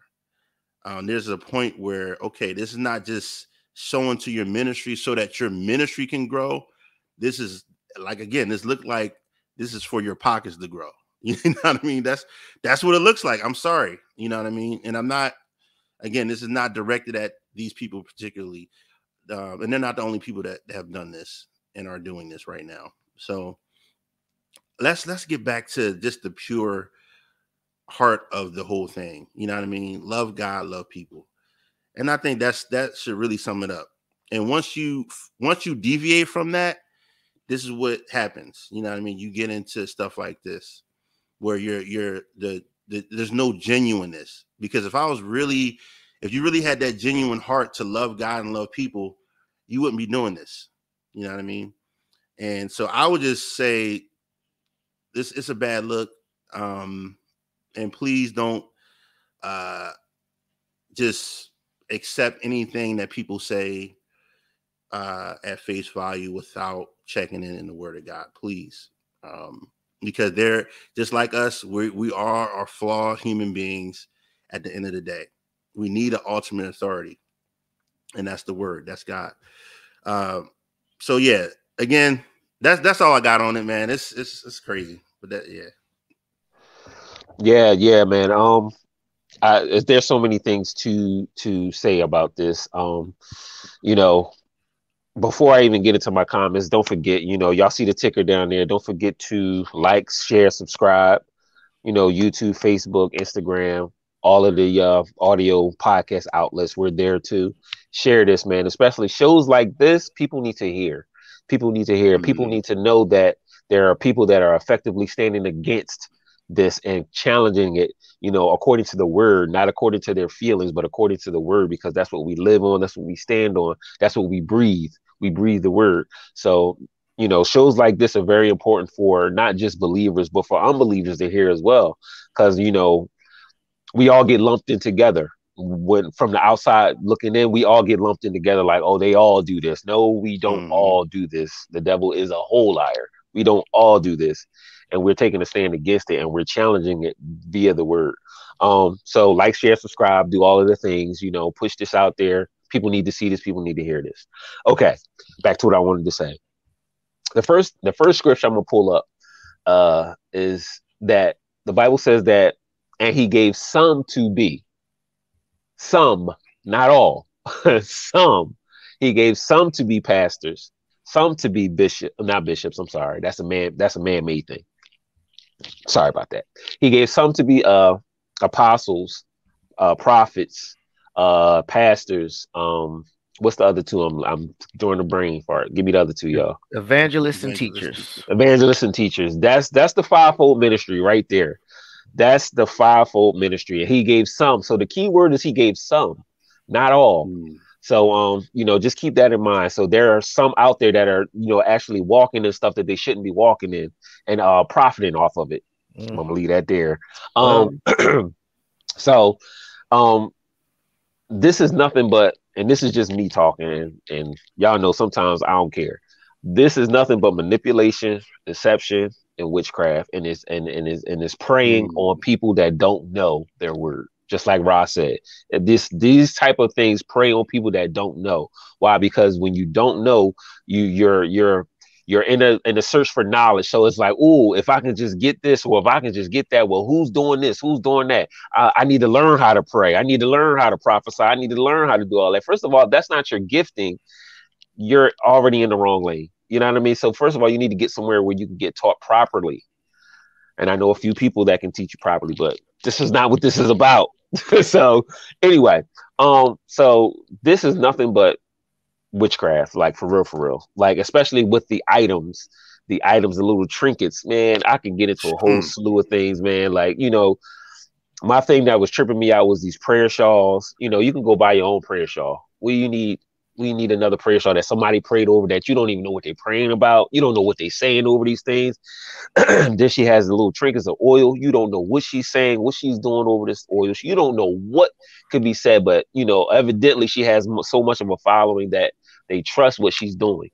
S3: Um, there's a point where, okay, this is not just showing to your ministry so that your ministry can grow. This is like again, this looked like this is for your pockets to grow. You know what I mean? That's that's what it looks like. I'm sorry. You know what I mean? And I'm not again, this is not directed at these people particularly. Uh, and they're not the only people that have done this and are doing this right now. So let's let's get back to just the pure heart of the whole thing. You know what I mean? Love God, love people. And I think that's that should really sum it up. And once you once you deviate from that, this is what happens. You know what I mean? You get into stuff like this where you're you're the, the there's no genuineness. Because if I was really, if you really had that genuine heart to love God and love people, you wouldn't be doing this. You know what I mean? And so I would just say this it's a bad look. Um, and please don't uh just accept anything that people say uh at face value without checking in in the Word of God, please, um, because they're just like us. We we are are flawed human beings. At the end of the day, we need an ultimate authority, and that's the Word. That's God. Um, so yeah, again, that's that's all I got on it, man. It's it's it's crazy, but that yeah.
S2: Yeah, yeah, man. Um, I, there's so many things to to say about this. Um, you know, before I even get into my comments, don't forget, you know, y'all see the ticker down there. Don't forget to like, share, subscribe. You know, YouTube, Facebook, Instagram, all of the uh, audio podcast outlets. We're there to share this, man. Especially shows like this, people need to hear. People need to hear. Mm-hmm. People need to know that there are people that are effectively standing against this and challenging it, you know, according to the word, not according to their feelings, but according to the word, because that's what we live on, that's what we stand on, that's what we breathe we breathe the word. So, you know, shows like this are very important for not just believers, but for unbelievers to hear as well. Because, you know, we all get lumped in together. When from the outside looking in, we all get lumped in together like, oh, they all do this. No, we don't mm-hmm. all do this. The devil is a whole liar. We don't all do this. And we're taking a stand against it and we're challenging it via the word. Um, so like, share, subscribe, do all of the things, you know, push this out there people need to see this people need to hear this. Okay back to what i wanted to say. The first the first scripture i'm gonna pull up uh is that the bible says that and he gave some to be. Some not all. Some. He gave some to be pastors some to be bishop not bishops i'm sorry. That's a man that's a man-made thing. Sorry about that. He gave some to be uh apostles uh prophets uh pastors um what's the other two i'm i'm doing the brain fart give me the other two y'all
S4: evangelists and teachers
S2: evangelists and teachers that's that's the fivefold ministry right there that's the fivefold ministry and he gave some so the key word is he gave some not all mm. So um, you know, just keep that in mind. So there are some out there that are, you know, actually walking in stuff that they shouldn't be walking in and uh profiting off of it. Mm. I'm gonna leave that there. Um so um this is nothing but and this is just me talking and, y'all know sometimes I don't care. This is nothing but manipulation, deception, and witchcraft, and it's and and is and it's preying mm. on people that don't know their word just like Ross said. This these type of things prey on people that don't know. Why? Because when you don't know, you you're you're you're in a in a search for knowledge. So it's like, oh, if I can just get this, or if I can just get that, well, who's doing this? Who's doing that? I, I need to learn how to pray. I need to learn how to prophesy. I need to learn how to do all that. First of all, that's not your gifting. You're already in the wrong lane. You know what I mean? So first of all, you need to get somewhere where you can get taught properly. And I know a few people that can teach you properly, but this is not what this is about. so anyway, um, so this is nothing but witchcraft, like for real, for real. Like especially with the items, the items, the little trinkets, man. I can get into a whole hmm. slew of things, man. Like you know, my thing that was tripping me out was these prayer shawls. You know, you can go buy your own prayer shawl. Well, you need we need another prayer shawl that somebody prayed over that you don't even know what they're praying about. You don't know what they're saying over these things. then she has the little trinkets of oil. You don't know what she's saying, what she's doing over this oil. You don't know what could be said, but you know, evidently she has so much of a following that they trust what she's doing.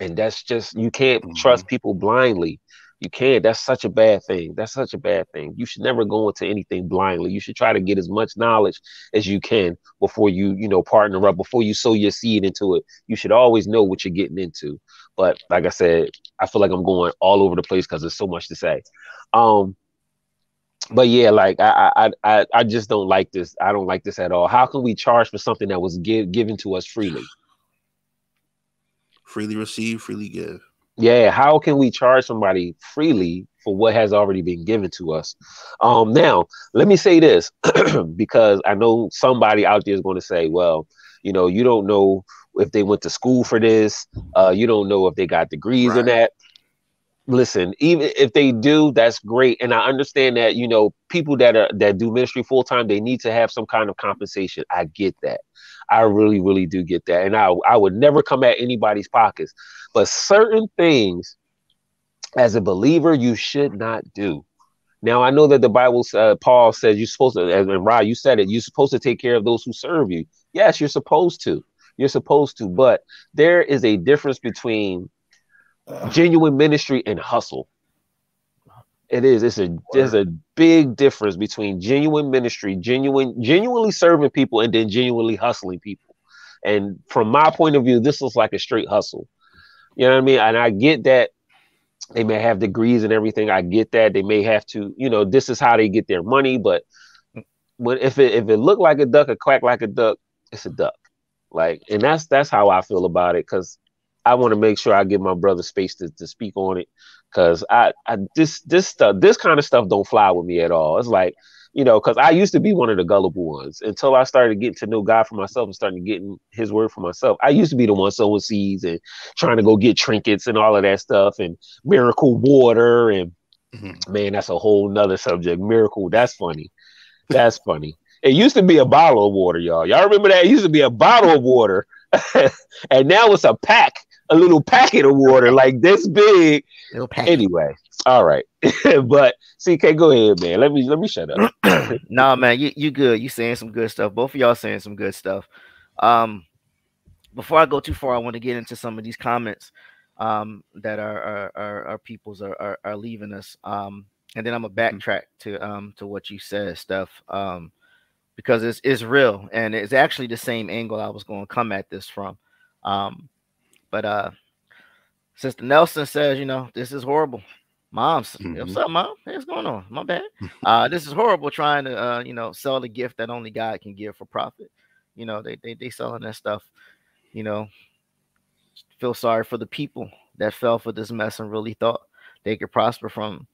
S2: And that's just you can't mm-hmm. trust people blindly. You can't. That's such a bad thing. That's such a bad thing. You should never go into anything blindly. You should try to get as much knowledge as you can before you, you know, partner up, before you sow your seed into it. You should always know what you're getting into. But like I said, I feel like I'm going all over the place because there's so much to say. Um, but yeah, like I, I I I just don't like this. I don't like this at all. How can we charge for something that was give, given to us freely?
S3: Freely receive, freely give.
S2: Yeah, how can we charge somebody freely for what has already been given to us? Um, now, let me say this because I know somebody out there is going to say, well, you know, you don't know if they went to school for this, uh, you don't know if they got degrees right. in that. Listen, even if they do, that's great. And I understand that, you know, people that are that do ministry full time, they need to have some kind of compensation. I get that. I really, really do get that. And I, I would never come at anybody's pockets. But certain things, as a believer, you should not do. Now I know that the Bible, uh, Paul says you're supposed to, and Rod, you said it. You're supposed to take care of those who serve you. Yes, you're supposed to. You're supposed to, but there is a difference between genuine ministry and hustle. It is. It's a there's a big difference between genuine ministry, genuine, genuinely serving people, and then genuinely hustling people. And from my point of view, this looks like a straight hustle. You know what I mean? And I get that they may have degrees and everything. I get that they may have to, you know, this is how they get their money. But when if it if it looked like a duck or quack like a duck, it's a duck. Like, and that's that's how I feel about it because I want to make sure I give my brother space to, to speak on it because I, I this this stuff this kind of stuff don't fly with me at all. It's like you know because I used to be one of the gullible ones until I started getting to know God for myself and starting getting His word for myself. I used to be the one sowing seeds and trying to go get trinkets and all of that stuff and miracle water and mm-hmm. man, that's a whole nother subject. Miracle, that's funny. That's funny. It used to be a bottle of water, y'all. Y'all remember that? It used to be a bottle of water, and now it's a pack a little packet of water like this big. Anyway, all right. but CK, go ahead, man. Let me let me shut up.
S4: nah, man, you you good. You saying some good stuff. Both of y'all saying some good stuff. Um, before I go too far, I want to get into some of these comments um that our our, our, our peoples are, are, are leaving us. Um, and then I'm gonna mm-hmm. backtrack to um to what you said, stuff. Um, because it's it's real and it's actually the same angle I was going to come at this from. Um, but uh Sister Nelson says, you know, this is horrible. Mom's, mm-hmm. what's up, mom? Hey, what's going on? My bad. Uh, this is horrible trying to uh, you know, sell the gift that only God can give for profit. You know, they they they selling that stuff, you know. Feel sorry for the people that fell for this mess and really thought they could prosper from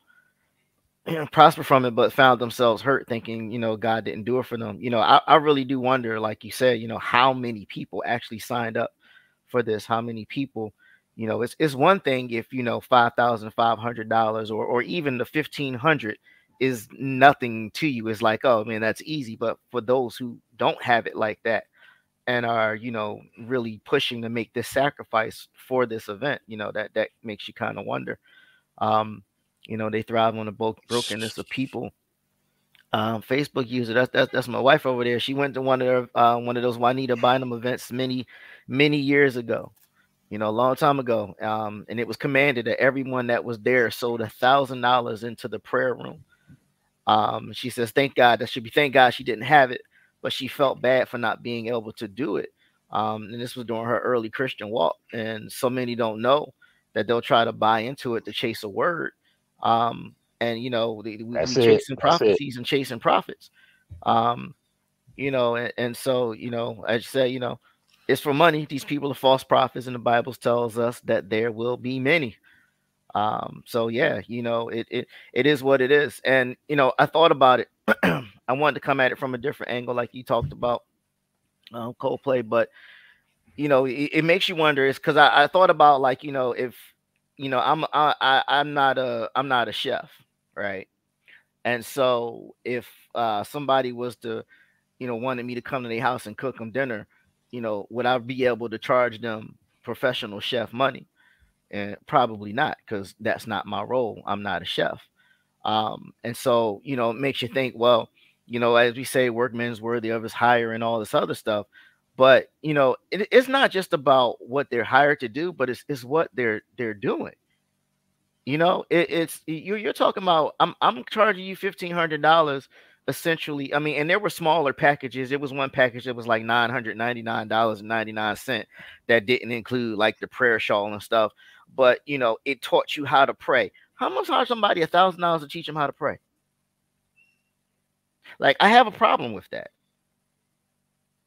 S4: prosper from it, but found themselves hurt thinking, you know, God didn't do it for them. You know, I, I really do wonder, like you said, you know, how many people actually signed up for this how many people you know it's, it's one thing if you know $5500 or or even the 1500 is nothing to you. It's like oh man that's easy. But for those who don't have it like that and are you know really pushing to make this sacrifice for this event you know that that makes you kind of wonder. Um you know they thrive on the brokenness of people um facebook user that's, that's that's my wife over there she went to one of their, uh, one of those juanita bynum events many many years ago you know a long time ago um and it was commanded that everyone that was there sold a thousand dollars into the prayer room um she says thank god that should be thank god she didn't have it but she felt bad for not being able to do it. Um, and this was during her early Christian walk. And so many don't know that they'll try to buy into it to chase a word. Um, and you know, we, we chasing prophecies and chasing prophets. Um, you know, and, and so you know, as you say, you know, it's for money. These people are false prophets, and the Bible tells us that there will be many. Um, so yeah, you know, it it it is what it is. And you know, I thought about it. I wanted to come at it from a different angle, like you talked about um, Coldplay, but you know, it, it makes you wonder. Is because I, I thought about like you know if you know I'm I, I I'm not a I'm not a chef, right? And so if uh, somebody was to you know wanted me to come to their house and cook them dinner, you know, would I be able to charge them professional chef money? and probably not because that's not my role. I'm not a chef. Um, and so, you know, it makes you think, well, you know, as we say, workman's worthy of his hire and all this other stuff. But you know, it, it's not just about what they're hired to do, but it's, it's what they're they're doing. You know, it, it's you, you're talking about. I'm I'm charging you fifteen hundred dollars essentially. I mean, and there were smaller packages. It was one package that was like nine hundred ninety nine dollars and ninety nine cent that didn't include like the prayer shawl and stuff but you know, it taught you how to pray. How much charge somebody a thousand dollars to teach them how to pray? Like, I have a problem with that.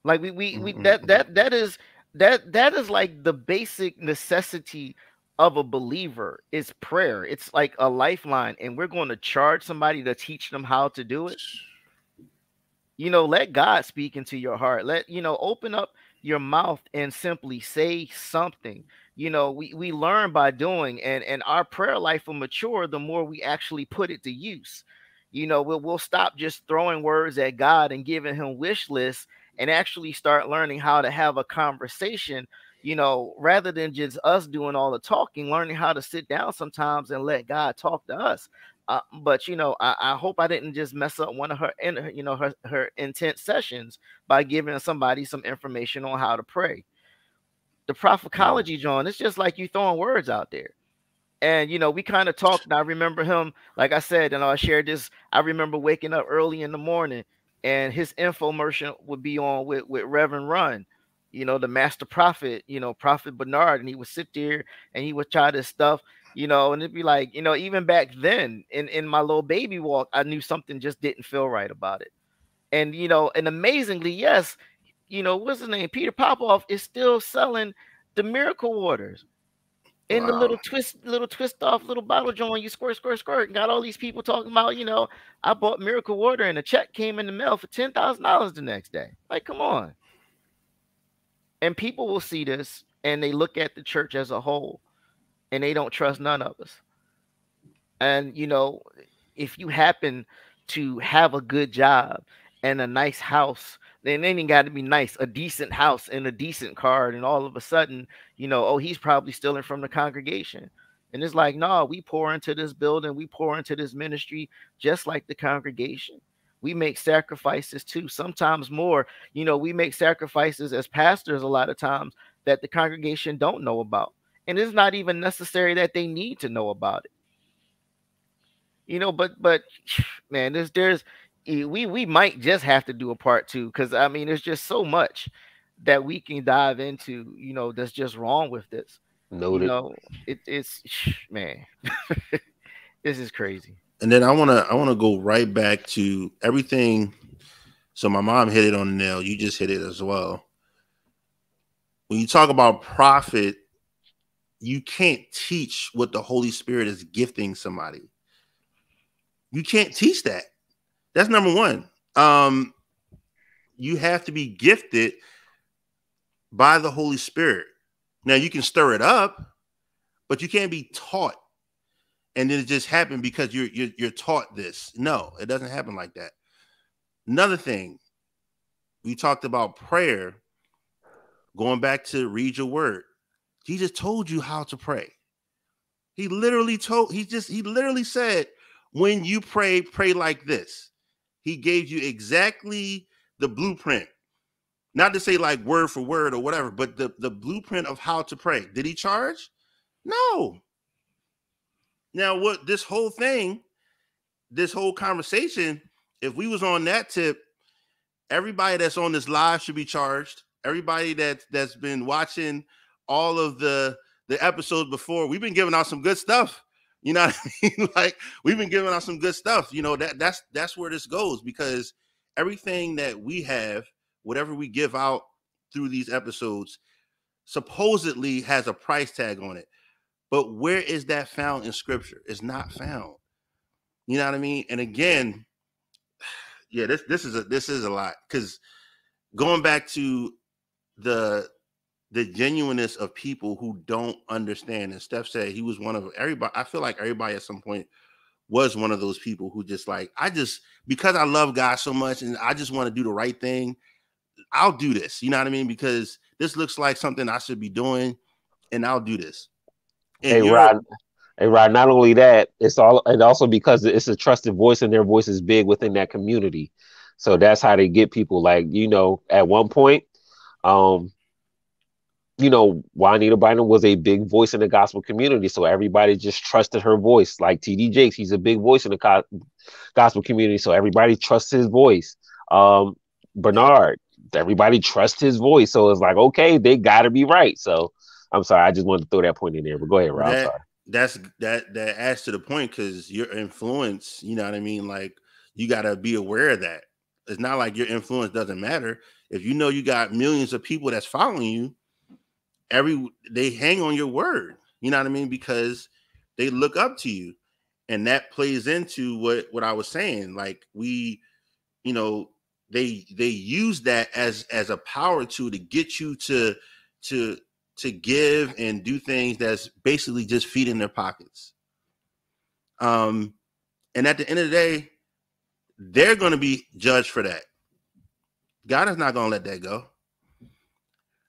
S4: Like we we, we mm, mm, that mm. that that is that that is like the basic necessity of a believer is prayer. It's like a lifeline, and we're going to charge somebody to teach them how to do it. You know, let God speak into your heart. Let you know, open up your mouth and simply say something you know we, we learn by doing and and our prayer life will mature the more we actually put it to use you know we'll, we'll stop just throwing words at god and giving him wish lists and actually start learning how to have a conversation you know rather than just us doing all the talking learning how to sit down sometimes and let god talk to us uh, but you know I, I, hope i didn't just mess up one of her in you know her, her intense sessions by giving somebody some information on how to pray the prophecology, John, it's just like you throwing words out there. And you know, we kind of talked. And I remember him, like I said, and I shared this. I remember waking up early in the morning, and his infomercial would be on with with Reverend Run, you know, the master prophet, you know, Prophet Bernard, and he would sit there and he would try this stuff, you know, and it'd be like, you know, even back then in in my little baby walk, I knew something just didn't feel right about it. And you know, and amazingly, yes, you know, what's his name? Peter Popoff is still selling the miracle waters in wow. the little twist, little twist off little bottle joint. You squirt, squirt, squirt. And got all these people talking about, you know, I bought miracle water and a check came in the mail for ten thousand dollars the next day. Like, come on. And people will see this and they look at the church as a whole and they don't trust none of us. And you know, if you happen to have a good job and a nice house then it ain't got to be nice, a decent house and a decent car, and all of a sudden, you know, oh, he's probably stealing from the congregation. And it's like, no, we pour into this building, we pour into this ministry just like the congregation. We make sacrifices too, sometimes more. You know, we make sacrifices as pastors a lot of times that the congregation don't know about. And it's not even necessary that they need to know about it. You know, but but man, there's there's eh, we we might just have to do a part two because I mean there's just so much that we can dive into, you know, that's just wrong with this.
S2: Noted.
S4: You know, it, it's man, this is crazy.
S3: And then I wanna I wanna go right back to everything. So my mom hit it on the nail. You just hit it as well. When you talk about profit, you can't teach what the Holy Spirit is gifting somebody. You can't teach that. That's number one. Um, you have to be gifted by the Holy Spirit. Now you can stir it up, but you can't be taught, and then it just happened because you're you're, you're taught this. No, it doesn't happen like that. Another thing, we talked about prayer. going back to read your word, Jesus told you how to pray. He literally told, he just, he literally said, when you pray, pray like this. He gave you exactly the blueprint. Not to say like word for word or whatever, but the, the blueprint of how to pray. Did he charge? No. Now, what this whole thing, this whole conversation, if we was on that tip, everybody that's on this live should be charged. Everybody that that's been watching all of the the episodes before, we've been giving out some good stuff. You know I mean? like we've been giving out some good stuff. You know that that's that's where this goes because everything that we have, whatever we give out through these episodes, supposedly has a price tag on it. But where is that found in scripture? It's not found. You know what I mean? And again, yeah, this this is a this is a lot because going back to the the genuineness of people who don't understand. And Steph said he was one of everybody. I feel like everybody at some point was one of those people who just like, I just because I love God so much and I just want to do the right thing, I'll do this. You know what I mean? Because this looks like something I should be doing, and I'll do this.
S2: And hey Rod, hey Rod, not only that, it's all and also because it's a trusted voice and their voice is big within that community. So that's how they get people. Like, you know, at one point, um, you know, Juanita Bynum was a big voice in the gospel community, so everybody just trusted her voice. Like TD Jakes, he's a big voice in the co- gospel community, so everybody trusts his voice. Um, Bernard, everybody trusts his voice, so it's like okay, they got to be right. So I'm sorry, I just wanted to throw that point in there, but go ahead, Rob.
S3: That, that's that that adds to the point because your influence, you know what I mean. Like you got to be aware of that. It's not like your influence doesn't matter. If you know you got millions of people that's following you every they hang on your word you know what i mean because they look up to you and that plays into what what i was saying like we you know they they use that as as a power tool to get you to to to give and do things that's basically just feeding their pockets um and at the end of the day they're going to be judged for that god is not going to let that go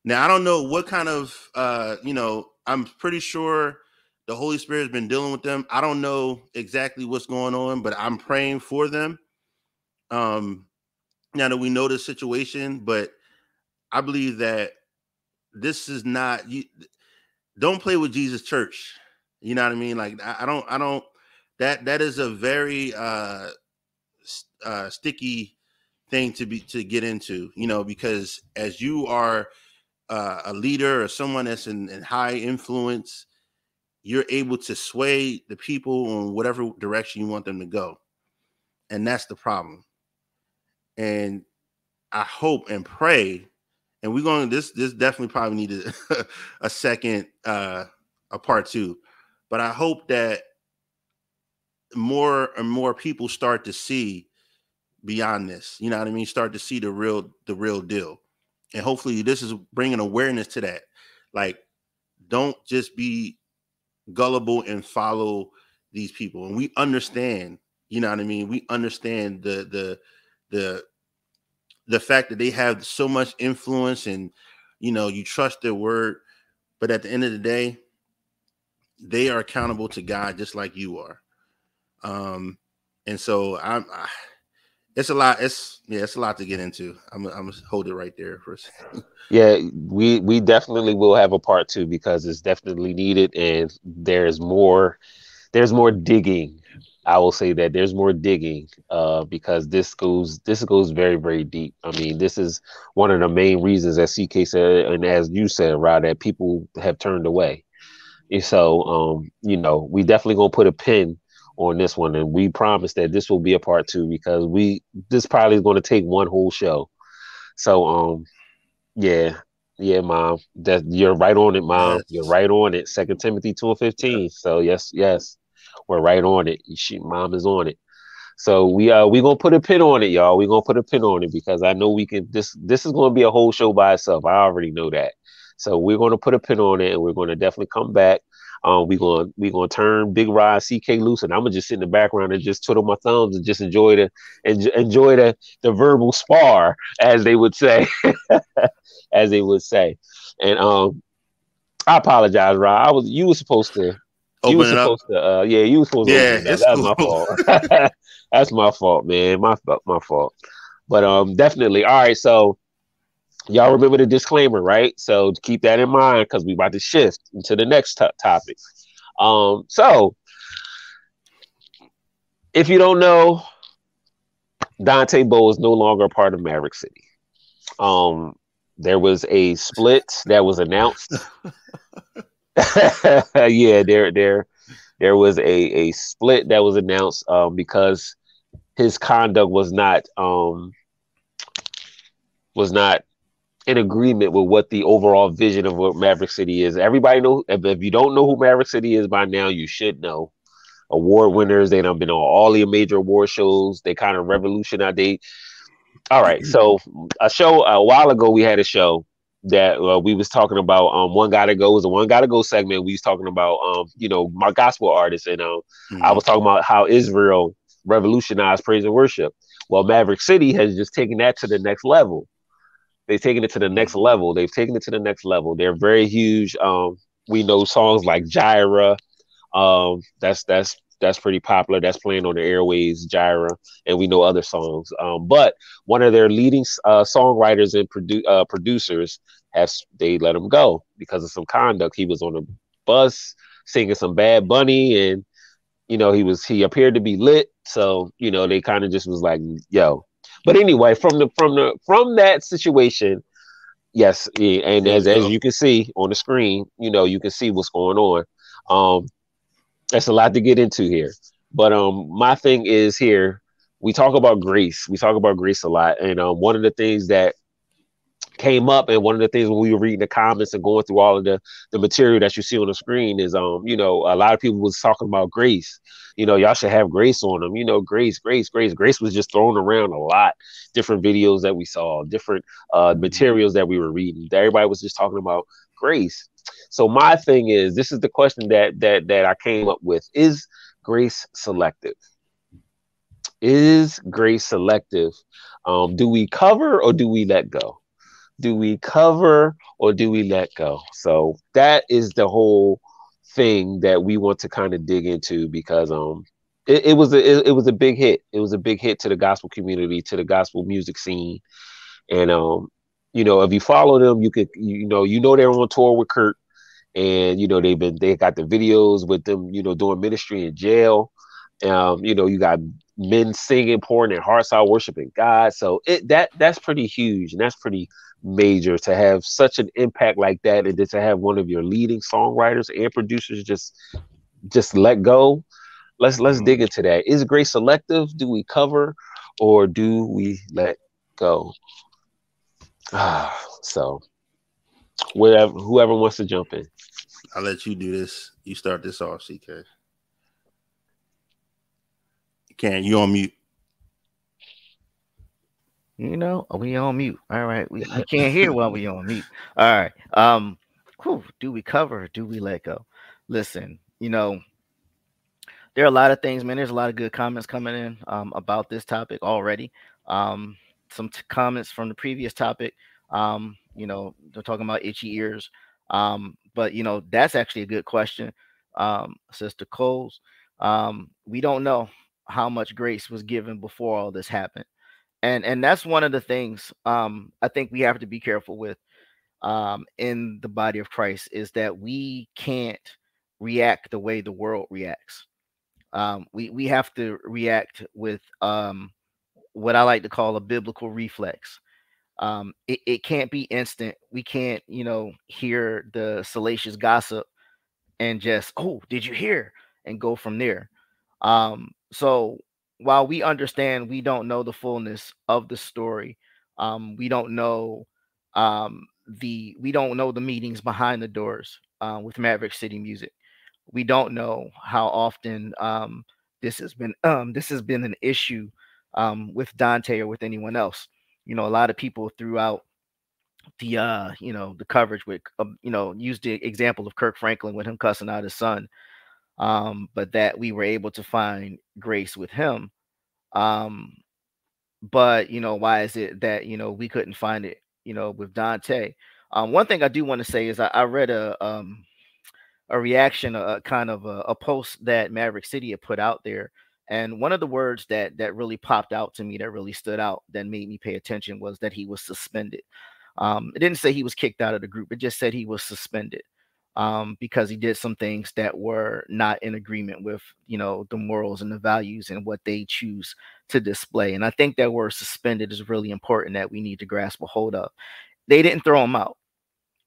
S3: now I don't know what kind of uh, you know, I'm pretty sure the Holy Spirit has been dealing with them. I don't know exactly what's going on, but I'm praying for them. Um now that we know the situation, but I believe that this is not you don't play with Jesus church. You know what I mean? Like I, don't I don't that that is a very uh uh sticky thing to be to get into, you know, because as you are uh, a leader or someone that's in, in high influence, you're able to sway the people in whatever direction you want them to go. And that's the problem. And I hope and pray, and we're going this this definitely probably needed a second uh a part two. But I hope that more and more people start to see beyond this. You know what I mean? Start to see the real the real deal and hopefully this is bringing awareness to that like don't just be gullible and follow these people and we understand you know what i mean we understand the the the the fact that they have so much influence and you know you trust their word but at the end of the day they are accountable to god just like you are um and so i'm I, it's a lot. It's yeah, it's a lot to get into. I'm I'm gonna hold it right there for a second.
S2: Yeah, we we definitely will have a part two because it's definitely needed, and there's more. There's more digging. I will say that there's more digging uh, because this goes this goes very very deep. I mean, this is one of the main reasons, as CK said, and as you said, Rod, that people have turned away. And so, um, you know, we definitely gonna put a pin on this one, and we promise that this will be a part two because we this probably is going to take one whole show. So, um, yeah, yeah, mom, that you're right on it, mom. You're right on it. Second Timothy two fifteen. So yes, yes, we're right on it. She, mom is on it. So we uh we gonna put a pin on it, y'all. We gonna put a pin on it because I know we can. This this is gonna be a whole show by itself. I already know that. So we're gonna put a pin on it, and we're gonna definitely come back Um, we gonna we gonna turn Big Rod CK loose, and I'm gonna just sit in the background and just twiddle my thumbs and just enjoy the and enjoy the the verbal spar, as they would say, as they would say. And um, I apologize, Rod. I was you were supposed to. You were
S3: it up.
S2: supposed to. Uh, yeah, you were supposed to.
S3: Yeah,
S2: it up. that's my fault. that's my fault, man. My my fault. But um, definitely. All right, so y'all remember the disclaimer, right? So keep that in mind because we about to shift into the next to- topic. Um, so if you don't know, Dante Bowe is no longer a part of Maverick City. Um, there was a split that was announced. yeah, there, there, there was a a split that was announced um, because his conduct was not um, was not in agreement with what the overall vision of what Maverick City is. Everybody know if, if you don't know who Maverick City is by now, you should know. Award winners, they done been on all the major award shows. They kind of revolutionized. They all right. So a show a while ago, we had a show that uh, we was talking about. Um, one gotta go was a one gotta go segment. We was talking about um, you know, my gospel artists, and um, I was talking about how Israel revolutionized praise and worship. Well, Maverick City has just taken that to the next level. They've taken it to the next level. They've taken it to the next level. They're very huge. Um, we know songs like Jireh. Um, that's that's that's pretty popular. That's playing on the airways, Jireh, and we know other songs. Um, but one of their leading uh, songwriters and produ- uh, producers has they let him go because of some conduct. He was on a bus singing some Bad Bunny, and you know he was he appeared to be lit. So you know they kind of just was like, "Yo." But anyway, from the from the from that situation, yes, yeah, and as as you can see on the screen, you know you can see what's going on. Um, that's a lot to get into here. But um, my thing is here. We talk about grace. We talk about grace a lot, and um, one of the things that came up, and one of the things when we were reading the comments and going through all of the the material that you see on the screen is um, you know, a lot of people was talking about grace. You know, y'all should have grace on them. You know, grace, grace, grace. Grace was just thrown around a lot. Different videos that we saw, different uh materials that we were reading. Everybody was just talking about grace. So my thing is, this is the question that that that I came up with: Is grace selective? Is grace selective? Um, do we cover or do we let go? Do we cover or do we let go? So that is the whole thing that we want to kind of dig into because um it, it was a it, it was a big hit. It was a big hit to the gospel community, to the gospel music scene, and um you know if you follow them, you could you know you know they're on tour with Kirk and you know they've been they got the videos with them you know doing ministry in jail. Um you know you got men singing pouring their hearts out worshiping god. So it that that's pretty huge and that's pretty major to have such an impact like that and then to have one of your leading songwriters and producers just just let go. Let's let's dig into that. Is grace selective? Do we cover or do we let go? Ah so wherever whoever wants to jump in
S3: I'll let you do this. You start this off, CK. Can you on mute?
S4: You know, are we on mute. All right. We I can't hear while we on mute. All right. Um, whew, do we cover or do we let go? Listen, you know, there are a lot of things, man. There's a lot of good comments coming in um, about this topic already. Um, some t- comments from the previous topic. Um, you know, they're talking about itchy ears. Um, but you know, that's actually a good question, um, Sister Coles. Um, we don't know how much grace was given before all this happened, and and that's one of the things um, I think we have to be careful with um, in the body of Christ is that we can't react the way the world reacts. Um, we we have to react with um, what I like to call a biblical reflex um it, it can't be instant we can't you know hear the salacious gossip and just oh did you hear? and go from there. Um so while we understand we don't know the fullness of the story um we don't know um the we don't know the meetings behind the doors uh, with maverick city music. We don't know how often um this has been um this has been an issue um with dante or with anyone else you know, a lot of people throughout the uh you know the coverage with uh, you know used the example of Kirk Franklin with him cussing out his son um but that we were able to find grace with him um but you know why is it that you know we couldn't find it you know with Dante? Um one thing I do want to say is I, I read a um a reaction a, kind of a, a post that Maverick City had put out there and one of the words that that really popped out to me that really stood out that made me pay attention was that he was suspended um, it didn't say he was kicked out of the group. It just said he was suspended um, because he did some things that were not in agreement with, you know, the morals and the values and what they choose to display. And I think that word suspended is really important that we need to grasp a hold of. They didn't throw him out.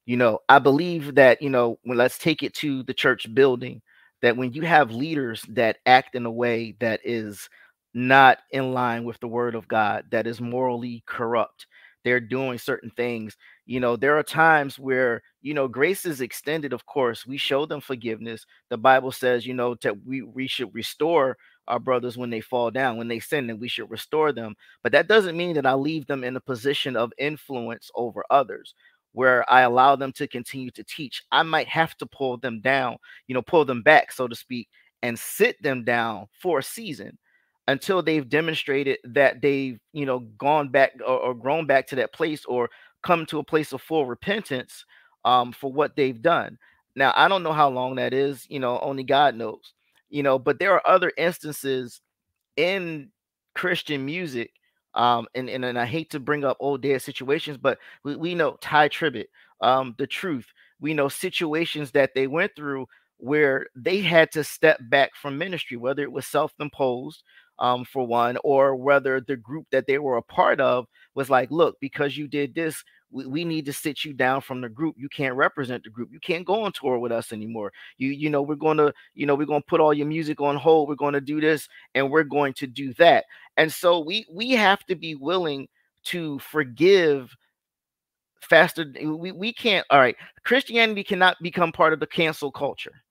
S4: You know, I believe that, you know, when let's take it to the church building, that when you have leaders that act in a way that is not in line with the word of God, that is morally corrupt, they're doing certain things you know there are times where you know grace is extended of course we show them forgiveness. The bible says you know that we we should restore our brothers when they fall down when they sin and we should restore them. But that doesn't mean that i leave them in a position of influence over others where i allow them to continue to teach. I might have to pull them down you know pull them back so to speak and sit them down for a season until they've demonstrated that they've you know gone back or, or, grown back to that place or come to a place of full repentance um, for what they've done. Now i don't know how long that is you know only god knows you know but there are other instances in christian music um, and, and and i hate to bring up old dead situations but we, we know Tye Tribbett um, the truth we know situations that they went through where they had to step back from ministry whether it was self-imposed um, for one, or whether the group that they were a part of was like, look, because you did this, we, we need to sit you down from the group. You can't represent the group. You can't go on tour with us anymore. You, you know, we're going to, you know, we're going to put all your music on hold. We're going to do this and we're going to do that. And so we we have to be willing to forgive faster. We, we can't, all right, Christianity cannot become part of the cancel culture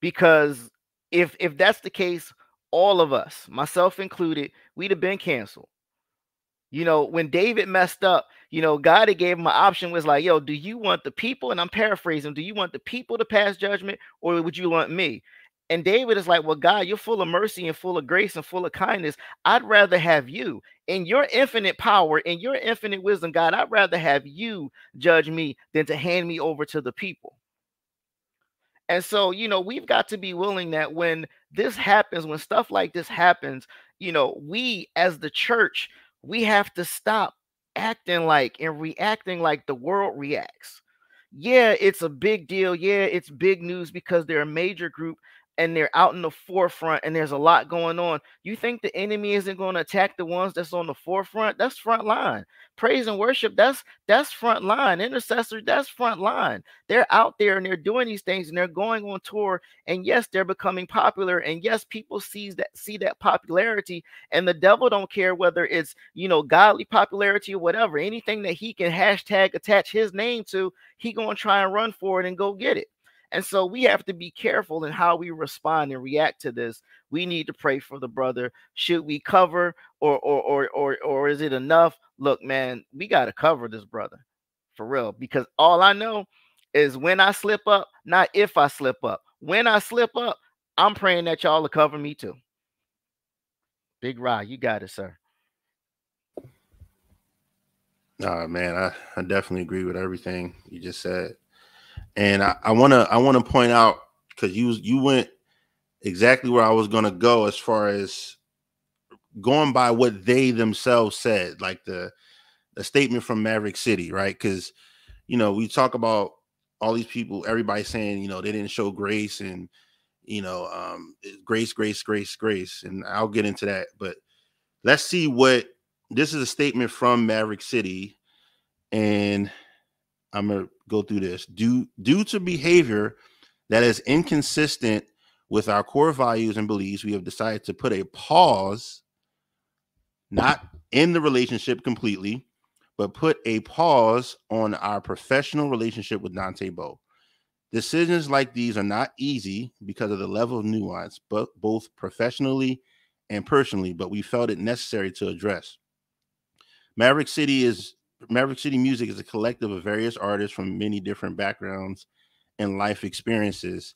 S4: because if if that's the case, all of us, myself included, we'd have been canceled. You know, when David messed up, you know, God had gave him an option was like, yo, do you want the people? And I'm paraphrasing, do you want the people to pass judgment or would you want me? And David is like, Well, God, you're full of mercy and full of grace and full of kindness. I'd rather have you in your infinite power, in your infinite wisdom, God. I'd rather have you judge me than to hand me over to the people. And so, you know, we've got to be willing that when this happens, when stuff like this happens, you know, we as the church, we have to stop acting like and reacting like the world reacts. Yeah, it's a big deal. Yeah, it's big news because they're a major group and they're out in the forefront and there's a lot going on. You think the enemy isn't going to attack the ones that's on the forefront? That's front line. Praise and worship, that's that's front line. Intercessors, that's front line. They're out there and they're doing these things and they're going on tour. And yes, they're becoming popular. And yes, people sees that see that popularity. And the devil don't care whether it's you know godly popularity or whatever. Anything that he can hashtag attach his name to, he gonna try and run for it and go get it. And so we have to be careful in how we respond and react to this. We need to pray for the brother. Should we cover or or or or, or is it enough? Look, man, we got to cover this brother for real because all I know is when I slip up, not if I slip up. When I slip up, I'm praying that y'all will cover me too. Big Rod, you got it, sir.
S3: Uh, man, I, I definitely agree with everything you just said. And I want to I want to point out because you you went exactly where I was going to go as far as going by what they themselves said, like the the statement from Maverick City, right? Because you know we talk about all these people, everybody saying you know they didn't show grace and you know um, grace, grace, grace, grace, and I'll get into that. But let's see what this is a statement from Maverick City, and I'm gonna go through this. Due due to behavior that is inconsistent with our core values and beliefs, we have decided to put a pause, not in the relationship completely, but put a pause on our professional relationship with Dante Bowe. Decisions like these are not easy because of the level of nuance, but both professionally and personally, but we felt it necessary to address. Maverick City is Maverick City Music is a collective of various artists from many different backgrounds and life experiences.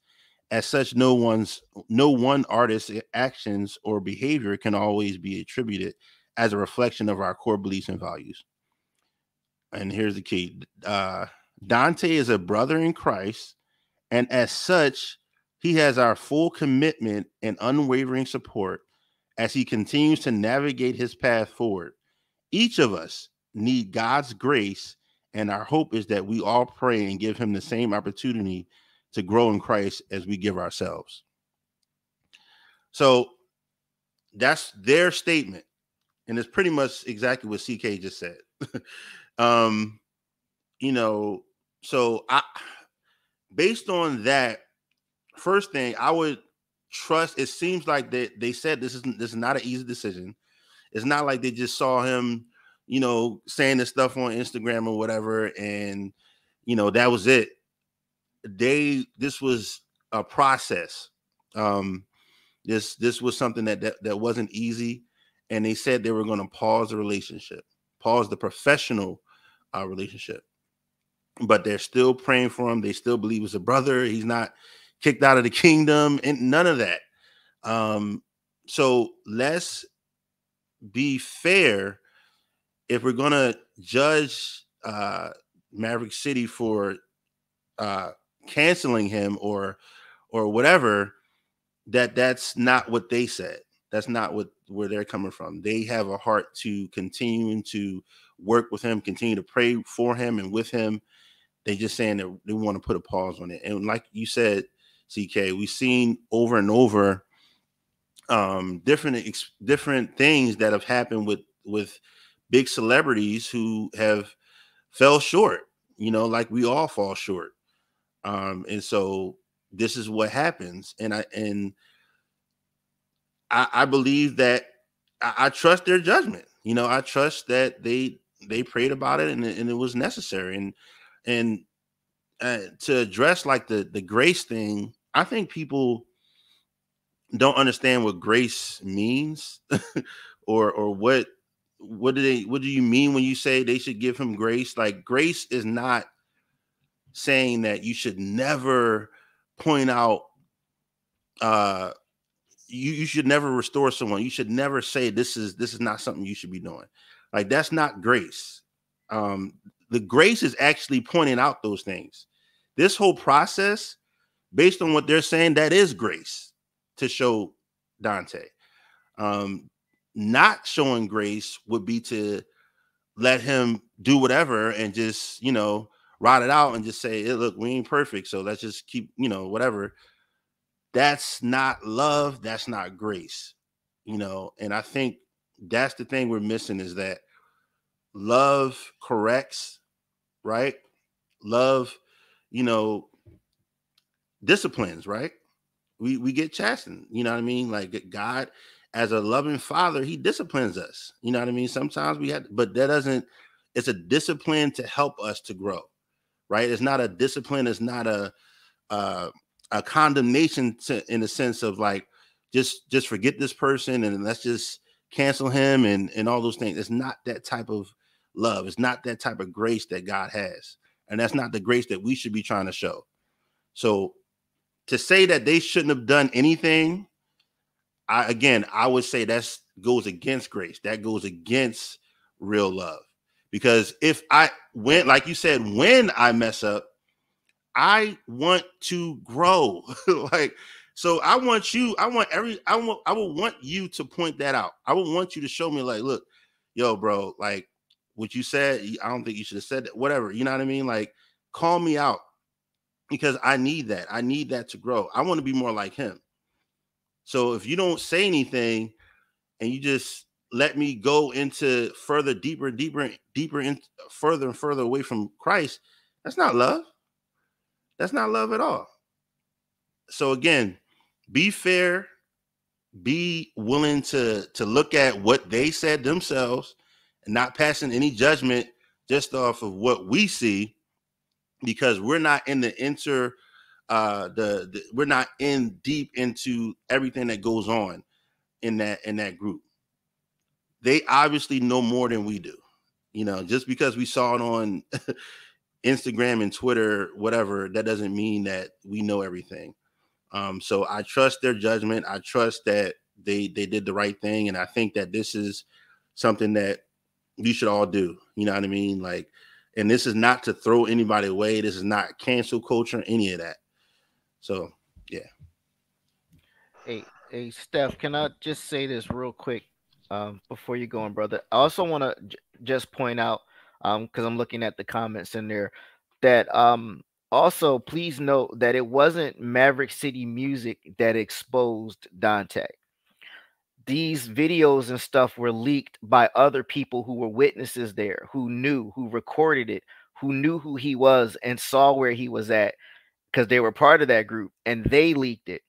S3: As such, no one's no one artist's actions or behavior can always be attributed as a reflection of our core beliefs and values. And here's the key: uh, Dante is a brother in Christ, and as such, he has our full commitment and unwavering support as he continues to navigate his path forward. Each of us need God's grace, and our hope is that we all pray and give him the same opportunity to grow in Christ as we give ourselves. So that's their statement. And it's pretty much exactly what CK just said. um, you know, so I based on that, first thing I would trust. It seems like they they said this isn't this is not an easy decision. It's not like they just saw him you know, saying this stuff on Instagram or whatever, and you know, that was it. They this was a process. Um, this this was something that that, that wasn't easy, and they said they were going to pause the relationship, pause the professional uh, relationship. But they're still praying for him. They still believe he's a brother. He's not kicked out of the kingdom, and none of that. Um, so let's be fair if we're gonna judge uh, Maverick City for uh, canceling him or or whatever, that that's not what they said. That's not what where they're coming from. They have a heart to continuing to work with him, continue to pray for him and with him. They just saying that they want to put a pause on it. And like you said, CK, we've seen over and over um different different things that have happened with with big celebrities who have fell short, you know, like we all fall short. Um, and so this is what happens. And I and I, I believe that I, I, trust their judgment. You know, I trust that they they prayed about it and, and it was necessary. And and uh, to address like the the grace thing, I think people don't understand what grace means or or what what do they what do you mean when you say they should give him grace? Like grace is not saying that you should never point out uh you, you should never restore someone. You should never say this is this is not something you should be doing. Like that's not grace. Um the grace is actually pointing out those things. This whole process based on what they're saying that is grace to show dante. Um not showing grace would be to let him do whatever and just you know ride it out and just say hey, look we ain't perfect so let's just keep you know whatever. That's not love that's not grace you know and i think that's the thing we're missing is that love corrects right? Love you know disciplines right? We we get chastened you know what i mean? Like god as a loving father, he disciplines us. You know what I mean? Sometimes we have, but that doesn't, it's a discipline to help us to grow, right? It's not a discipline, it's not a uh, a condemnation to, in the sense of like just just forget this person and let's just cancel him and and all those things. It's not that type of love. It's not that type of grace that God has. And that's not the grace that we should be trying to show. So to say that they shouldn't have done anything I again, I would say that's goes against grace. That goes against real love. Because if I went, like you said, when I mess up, I want to grow. like, so I want you, I want every, I want, I would want you to point that out. I would want you to show me, like, look, yo, bro, like what you said, I don't think you should have said that, whatever. You know what I mean? Like, call me out because I need that. I need that to grow. I want to be more like him. So if you don't say anything and you just let me go into further, deeper, deeper, deeper, in further and further away from Christ, that's not love. That's not love at all. So again, be fair, be willing to to look at what they said themselves and not passing any judgment just off of what we see because we're not in the inter uh the, the we're not in deep into everything that goes on in that in that group they obviously know more than we do You know, just because we saw it on Instagram and Twitter, whatever, that doesn't mean that we know everything. Um, so I trust their judgment. I trust that they they did the right thing, and I think that this is something that we should all do. You know what I mean? Like, and this is not to throw anybody away. This is not cancel culture, any of that. So, yeah.
S4: Hey, hey, Steph, can I just say this real quick um, before you go on, brother? I also want to j- just point out um because I'm looking at the comments in there that um also please note that it wasn't Maverick City Music that exposed Dante. These videos and stuff were leaked by other people who were witnesses there, who knew, who recorded it, who knew who he was and saw where he was at because they were part of that group and they leaked it.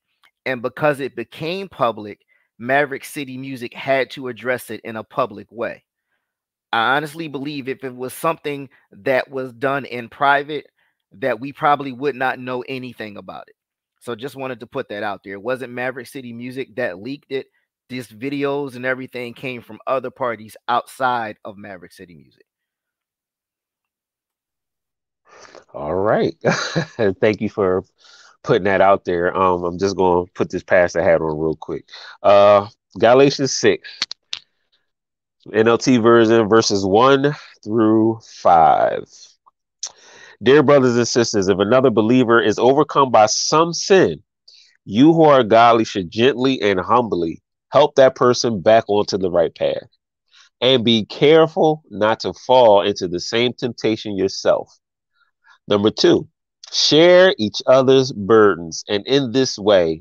S4: And because it became public, Maverick City Music had to address it in a public way. I honestly believe if it was something that was done in private, that we probably would not know anything about it. So just wanted to put that out there. It wasn't Maverick City Music that leaked it. These videos and everything came from other parties outside of Maverick City Music.
S2: All right. Thank you for putting that out there. Um, I'm just going to put this past I had on real quick. Uh, Galatians 6, NLT version, verses 1 through 5. Dear brothers and sisters, if another believer is overcome by some sin, you who are godly should gently and humbly help that person back onto the right path. And be careful not to fall into the same temptation yourself. Number two, share each other's burdens, and in this way,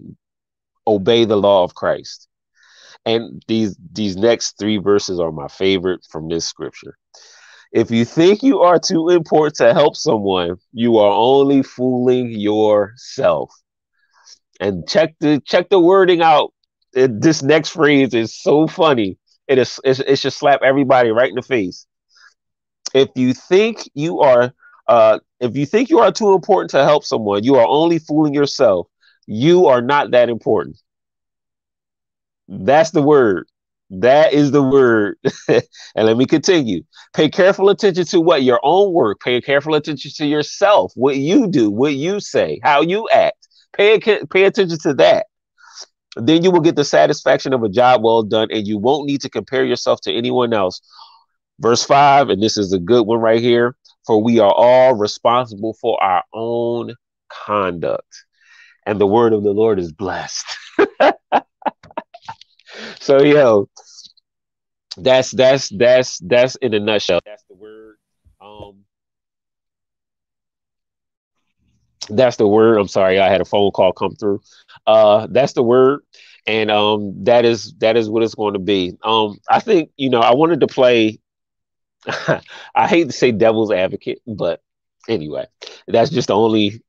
S2: obey the law of Christ. And these these next three verses are my favorite from this scripture. If you think you are too important to help someone, you are only fooling yourself. And check the check the wording out. It, this next phrase is so funny. It is it, it should slap everybody right in the face. If you think you are uh, if you think you are too important to help someone, you are only fooling yourself. You are not that important. That's the word. That is the word. and let me continue. Pay careful attention to what your own work. Pay careful attention to yourself, what you do, what you say, how you act. Pay pay attention to that. Then you will get the satisfaction of a job well done, and you won't need to compare yourself to anyone else. Verse five, and this is a good one right here. For we are all responsible for our own conduct, and the word of the Lord is blessed. so yo, that's that's that's that's in a nutshell. That's the word. Um, that's the word. I'm sorry, I had a phone call come through. Uh, that's the word, and um, that is that is what it's going to be. Um, I think you know I wanted to play. I hate to say devil's advocate, but anyway, that's just the only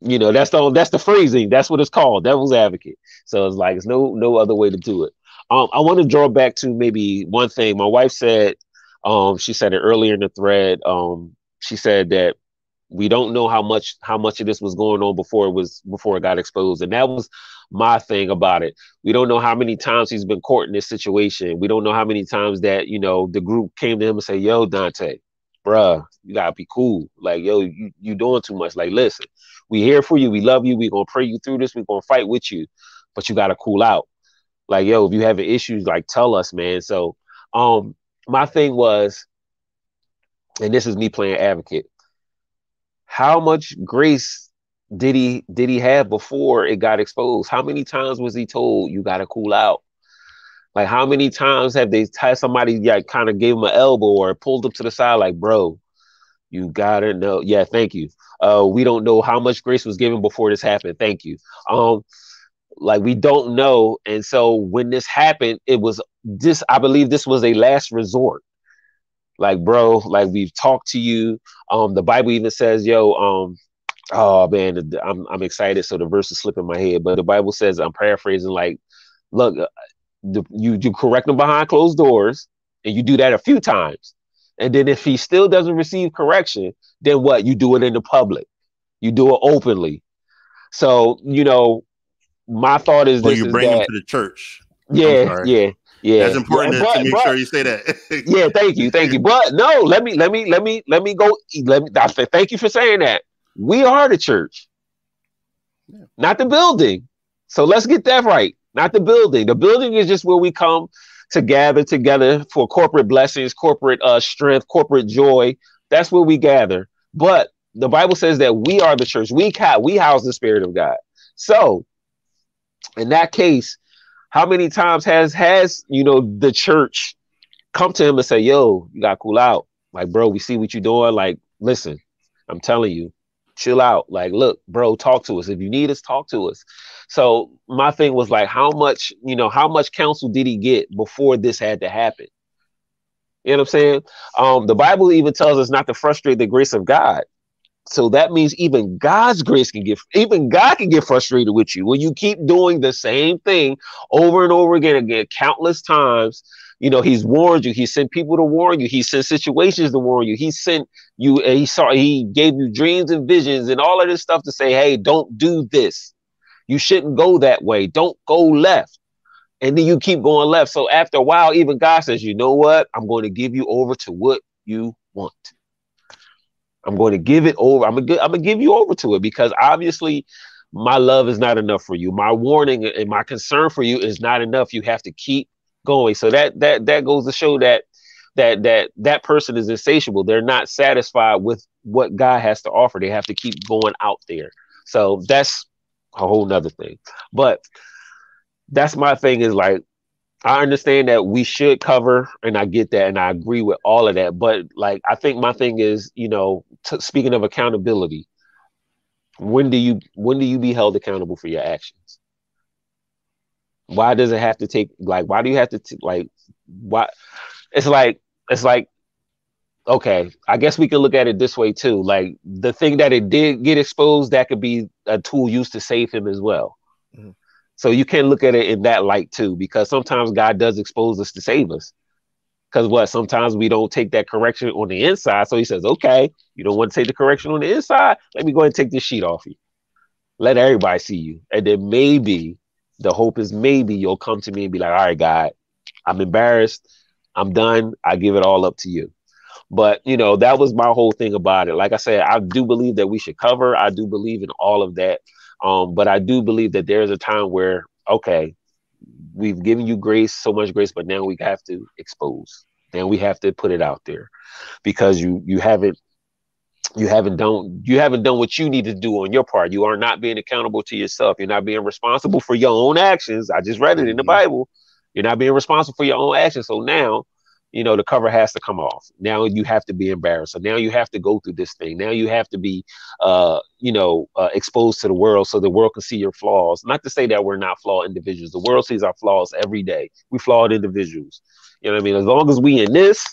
S2: you know that's the that's the phrasing that's what it's called devil's advocate so it's like it's no no other way to do it um, I want to draw back to maybe one thing. My wife said, um, she said it earlier in the thread. Um, she said that we don't know how much how much of this was going on before it was before it got exposed, and that was my thing about it. We don't know how many times he's been caught in this situation. We don't know how many times that you know the group came to him and say, "Yo, Dante, bruh, you gotta be cool. Like, yo, you you doing too much. Like, listen, we here for you. We love you. We gonna pray you through this. We gonna fight with you, but you gotta cool out." like yo if you have issues like tell us man so um my thing was and this is me playing advocate how much grace did he did he have before it got exposed? How many times was he told you got to cool out? Like how many times have they had somebody like kind of gave him an elbow or pulled up to the side like bro you gotta know yeah thank you. Uh we don't know how much grace was given before this happened. Thank you. Um like we don't know. And so when this happened it was this i believe this was a last resort like bro like we've talked to you. Um the bible even says yo um oh man i'm, I'm excited. So the verse is slipping my head but the bible says i'm paraphrasing like look uh, the, you you correct them behind closed doors and you do that a few times. And then if he still doesn't receive correction then what? You do it in the public. You do it openly. So you know my thought is
S3: well,
S2: this:
S3: you bring
S2: that,
S3: them to the church.
S2: Yeah, yeah. Yeah,
S3: That's important
S2: yeah,
S3: to,
S2: but-
S3: to make
S2: but-
S3: sure you say that.
S2: yeah, thank you, thank you. But no, let me let me let me let me go. Let me. I say thank you for saying that. We are the church,
S3: Yeah.
S2: not the building. So let's get that right. Not the building. The building is just where we come to gather together for corporate blessings, corporate uh, strength, corporate joy. That's where we gather. But the Bible says that we are the church. We ca- we house the Spirit of God. So, in that case, how many times has has you know the church come to him and say, "Yo, you got cool out, like, bro. We see what you're doing. Like, listen, I'm telling you, chill out. Like, look, bro, talk to us. If you need us, talk to us." So my thing was like, how much you know, how much counsel did he get before this had to happen? You know what I'm saying? Um, the Bible even tells us not to frustrate the grace of God. So that means even God's grace can get, even God can get frustrated with you when you keep doing the same thing over and over again, again, countless times. You know, He's warned you. He sent people to warn you. He sent situations to warn you. He sent you. He saw. He gave you dreams and visions and all of this stuff to say, "Hey, don't do this. You shouldn't go that way. Don't go left." And then you keep going left. So after a while, even God says, "You know what? I'm going to give you over to what you want." I'm going to give it over. I'm gonna, I'm gonna give you over to it because obviously my love is not enough for you. My warning and my concern for you is not enough. You have to keep going. So that that that goes to show that that that that person is insatiable. They're not satisfied with what God has to offer. They have to keep going out there. So that's a whole nother thing. But that's my thing is like I understand that we should cover, and I get that, and I agree with all of that. But like, I think my thing is, you know, t- speaking of accountability, when do you when do you be held accountable for your actions? Why does it have to take like? Why do you have to t- like? Why? It's like it's like okay. I guess we could look at it this way too. Like the thing that it did get exposed, that could be a tool used to save him as well. So you can look at it in that light too, because sometimes God does expose us to save us. Because what? Sometimes we don't take that correction on the inside. So he says, okay, you don't want to take the correction on the inside. Let me go and take this sheet off you. Let everybody see you. And then maybe the hope is maybe you'll come to me and be like, all right, God, I'm embarrassed. I'm done. I give it all up to you. But you know, that was my whole thing about it. Like I said, I do believe that we should cover. I do believe in all of that. Um, but I do believe that there's a time where, okay, we've given you grace, so much grace, but now we have to expose. Then we have to put it out there because you you haven't you haven't done you haven't done what you need to do on your part. You are not being accountable to yourself. You're not being responsible for your own actions. I just read it in the
S3: Mhm.
S2: Bible. You're not being responsible for your own actions. So now, you know, the cover has to come off. Now you have to be embarrassed. So now you have to go through this thing. Now you have to be uh, you know, uh, exposed to the world so the world can see your flaws. Not to say that we're not flawed individuals. The world sees our flaws every day. We flawed individuals. You know what I mean? As long as we in this,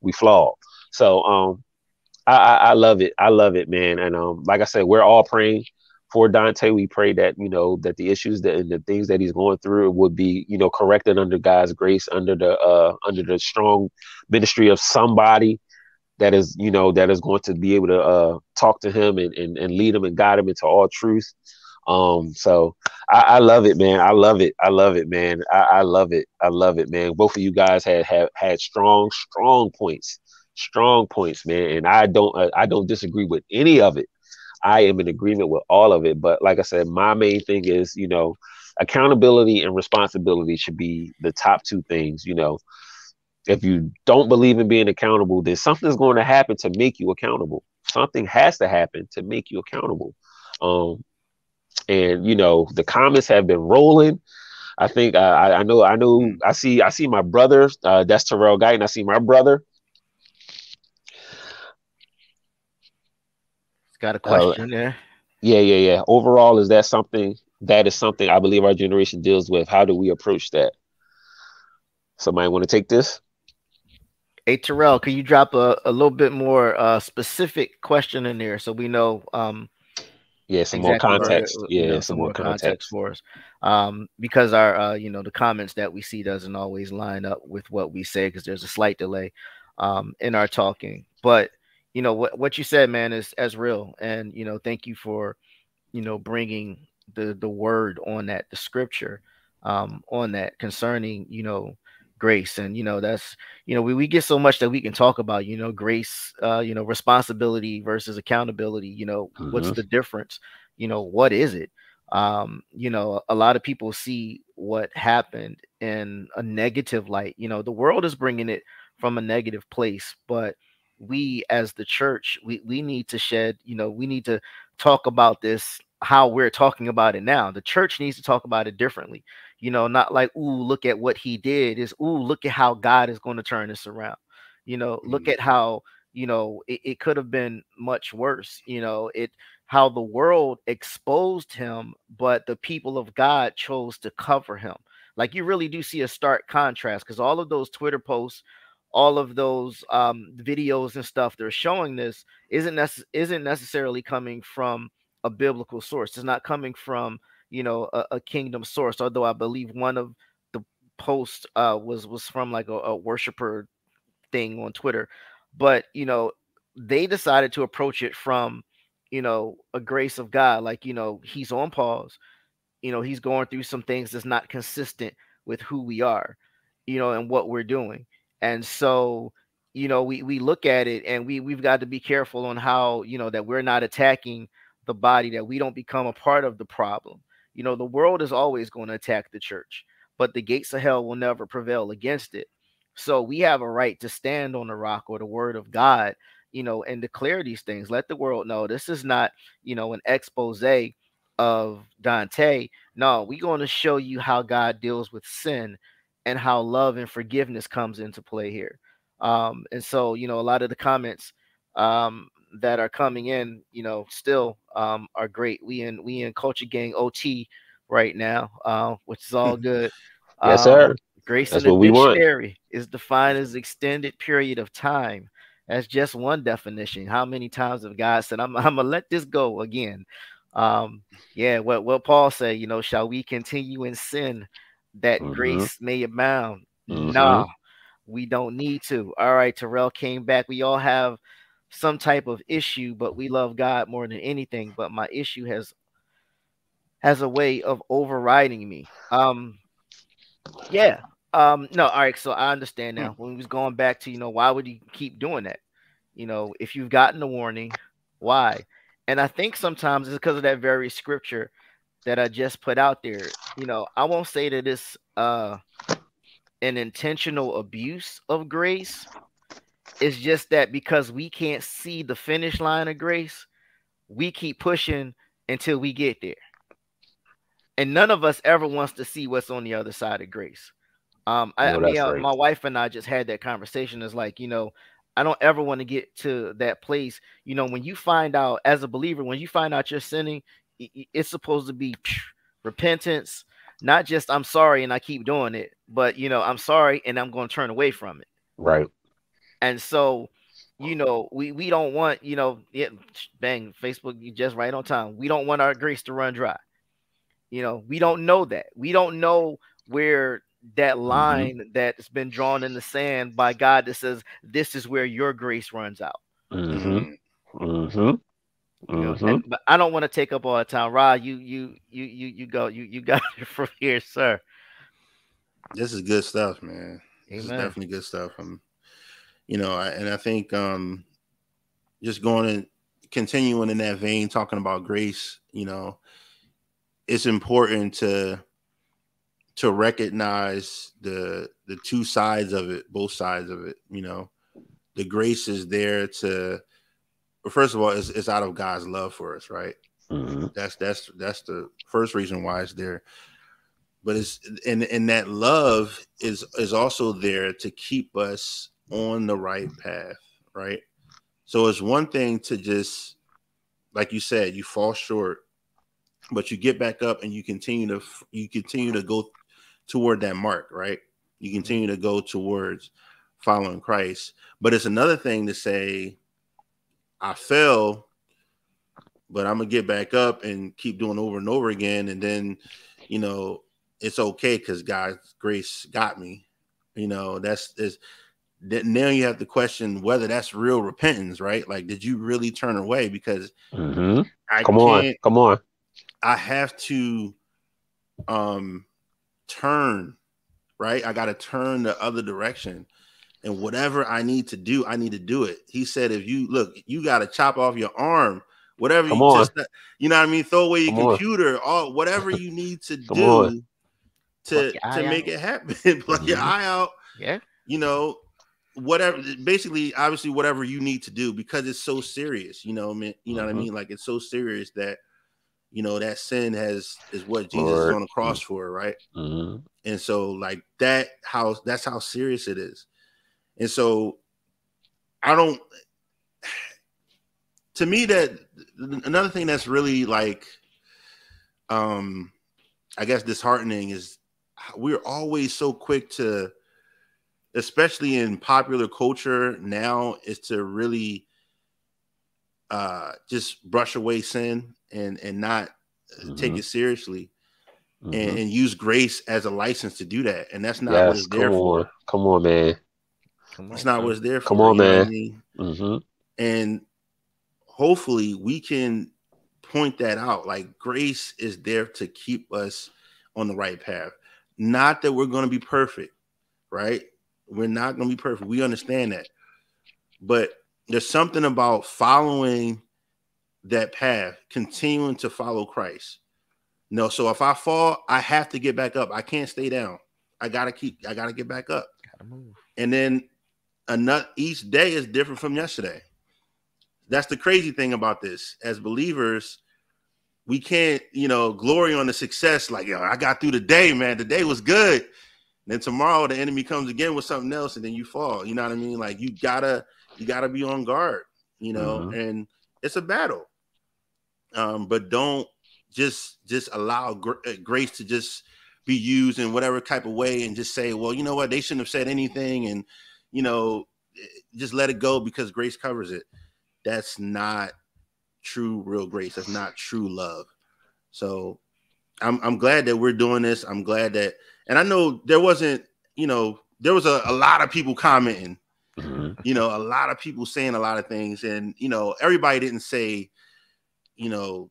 S2: we flawed. So um I, I, I love it. I love it, man. And um, like I said, we're all praying for Dante. We pray that you know that the issues that and the things that he's going through would be you know corrected under God's grace, under the uh under the strong ministry of somebody that is you know that is going to be able to uh talk to him and and, and lead him and guide him into all truth. Um, so I, I love it, man. I love it. I love it, man. I, I love it. I love it, man. Both of you guys had had had strong, strong points strong points, man. And I don't I don't disagree with any of it. I am in agreement with all of it. But like I said, my main thing is, you know, accountability and responsibility should be the top two things. You know, if you don't believe in being accountable, then something's going to happen to make you accountable. Something has to happen to make you accountable. Um, and you know, the comments have been rolling. I think uh, I, I know I know I see I see my brother. Uh, that's Terrell Guy, and I see my brother.
S4: Got a
S2: Oh.
S4: question there.
S2: Yeah, yeah, yeah. Overall, is that something that is something I believe our generation deals with? How do we approach that? Somebody want to take this?
S4: Hey Terrell, can you drop a, a little bit more uh, specific question in there so we know um,
S2: Yeah, some
S4: exactly
S2: more context.
S4: you
S2: Yeah,
S4: know,
S2: some, more context.
S4: for us um, because our uh, you know the comments that we see doesn't always line up with what we say because there's a slight delay um, in our talking but you know what what you said man is as real and you know thank you for you know bringing the the word on that the scripture um, on that concerning you know grace and you know that's you know we, we get so much that we can talk about you know grace uh you know responsibility versus accountability you know mm-hmm. what's the difference you know what is it um you know a lot of people see what happened in a negative light you know the world is bringing it from a negative place but we as the church we we need to shed you know we need to talk about this how we're talking about it now. The church needs to talk about it differently you know not like ooh look at what he did is ooh look at how god is going to turn this around. You know look mm-hmm. at how you know it, it could have been much worse you know it how the world exposed him but the people of god chose to cover him. Like you really do see a stark contrast because all of those twitter posts all of those um, videos and stuff they're showing this isn't nece- isn't necessarily coming from a biblical source. It's not coming from you know a, a kingdom source. Although I believe one of the posts uh, was was from like a, a worshiper thing on Twitter, but you know they decided to approach it from you know a grace of God. Like you know he's on pause. You know he's going through some things that's not consistent with who we are. You know and what we're doing and so, you know, we we look at it and we we've got to be careful on how, you know, that we're not attacking the body, that we don't become a part of the problem. You know, the world is always going to attack the church, but the gates of hell will never prevail against it. So we have a right to stand on the rock or the word of God, you know, and declare these things. Let the world know this is not, you know, an expose of Dante. No, we're going to show you how God deals with sin and how love and forgiveness comes into play here. Um, and so, you know, a lot of the comments um, that are coming in, you know, still um, are great. We in we in Culture Gang OT right now, uh, which is all good.
S2: yes, sir. Um,
S4: grace That's in the dictionary is defined as extended period of time. That's just one definition. How many times have God said, "I'm, I'm gonna let this go again"? Um, yeah, what what Paul said, you know, shall we continue in sin that mm-hmm. grace may abound. Mm-hmm. No, we don't need to. All right, Terrell came back. We all have some type of issue, but we love God more than anything. But my issue has has a way of overriding me. Um, yeah. Um, no, all right. So I understand now. When we was going back to, you know, why would he keep doing that? You know, if you've gotten a warning, why? And I think sometimes it's because of that very scripture that I just put out there, you know, I won't say that it's uh an intentional abuse of grace. It's just that because we can't see the finish line of grace, we keep pushing until we get there. And none of us ever wants to see what's on the other side of grace. Um, I, I mean, uh, right. my wife and I just had that conversation. It's like, you know, I don't ever want to get to that place. You know, when you find out as a believer, when you find out you're sinning, it's supposed to be repentance, not just I'm sorry and I keep doing it, but you know, I'm sorry and I'm going to turn away from it.
S2: Right.
S4: And so, you know, we we don't want, you know, yeah, bang, Facebook, you just right on time. We don't want our grace to run dry. You know, we don't know that. We don't know where that mm-hmm. line mm-hmm. that's been drawn in the sand by God that says this is where your grace runs out.
S2: Mm-hmm. Mm-hmm.
S4: Mm-hmm. and, but I don't want to take up all the time. Rod, you you you you you go. You you got it from here, sir.
S3: This is good stuff, man. Amen. This is definitely good stuff. Um, you know, I, and I think um, just going and continuing in that vein, talking about grace. You know, it's important to to recognize the the two sides of it, both sides of it. You know, the grace is there to but first of all, it's, it's out of God's love for us, right? Mm-hmm. That's that's that's the first reason why it's there. But it's and and that love is is also there to keep us on the right path, right? So it's one thing to just, like you said, you fall short, but you get back up and you continue to you continue to go toward that mark, right? You continue to go towards following Christ. But it's another thing to say, I fell, but I'm gonna get back up and keep doing over and over again, and then you know it's okay because God's grace got me. You know that's is that now you have to question whether that's real repentance, right? Like, did you really turn away? Because
S2: mm-hmm. I come on, come on,
S3: I have to um turn right? I got to turn the other direction. And whatever I need to do, I need to do it. He said, if you look, you got to chop off your arm, whatever
S2: Come
S3: you
S2: on.
S3: just, you know what I mean? Throw away your
S2: Come on.
S3: computer, all whatever you need to do
S2: on.
S3: to,
S4: Pluck your eye
S3: to make
S4: out.
S3: it happen. Pluck your
S2: Mhm.
S3: eye out,
S4: Yeah.
S3: you know, whatever basically obviously whatever you need to do because it's so serious, you know, I mean, you know what I
S2: Mhm.
S3: mean? Like it's so serious that you know that sin has is what Jesus
S2: Lord.
S3: is on the cross for, right?
S2: Mhm.
S3: And so like that how that's how serious it is. And so I don't to me that another thing that's really like um I guess disheartening is we're always so quick to especially in popular culture now is to really uh just brush away sin and and not take
S2: Mhm.
S3: it seriously
S2: Mhm.
S3: and, and use grace as a license to do that and that's not what
S2: yes,
S3: it's there for
S2: on, come on, man.
S4: Come
S3: it's
S4: on,
S3: not
S4: son.
S3: what it's there for
S2: Come on,
S3: you know I
S2: man.
S3: mean?
S2: hmm
S3: and hopefully we can point that out. Like grace is there to keep us on the right path. Not that we're going to be perfect right? We're not going to be perfect. We understand that. But there's something about following that path continuing to follow christ. No so if i fall i have to get back up. I can't stay down. I gotta keep i gotta get back up.
S4: Gotta move.
S3: and then another each day is different from yesterday. That's the crazy thing about this. As believers we can't you know glory on the success like yo i got through the day man. The day was good. Then tomorrow the enemy comes again with something else and then you fall. You know what i mean? Like you gotta you gotta be on guard you know?
S2: Mhm.
S3: and it's a battle. Um but don't just just allow gr- uh, grace to just be used in whatever type of way and just say well you know what? They shouldn't have said anything and you know just let it go because grace covers it. That's not true real grace. That's not true love. So i'm i'm glad that we're doing this. I'm glad that and i know there wasn't you know there was a, a lot of people commenting
S2: hmm
S3: you know a lot of people saying a lot of things and you know everybody didn't say you know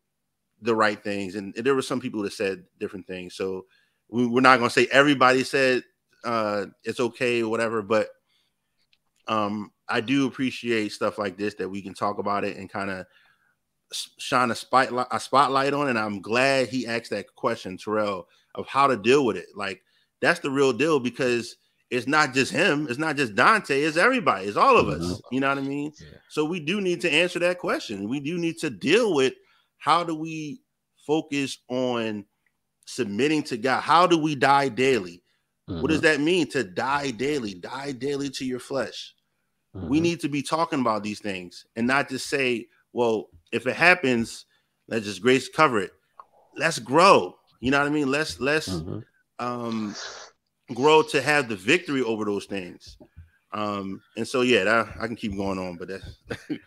S3: the right things. And there were some people that said different things. So we, we're not going to say everybody said uh it's okay or whatever but um i do appreciate stuff like this that we can talk about it and kind of shine a spotlight a spotlight on and i'm glad he asked that question terrell of how to deal with it. Like that's the real deal because it's not just him it's not just dante it's everybody it's all of us
S2: Mhm.
S3: you know what i mean?
S4: Yeah.
S3: so we do need to answer that question. We do need to deal with how do we focus on submitting to god? How do we die daily? What does that mean to die daily? Die daily to your flesh we
S2: Mhm.
S3: need to be talking about these things and not just say well if it happens let's just grace cover it let's grow you know what i mean let's let's
S2: Mhm.
S3: um grow to have the victory over those things um and so yeah that, i can keep going on but that's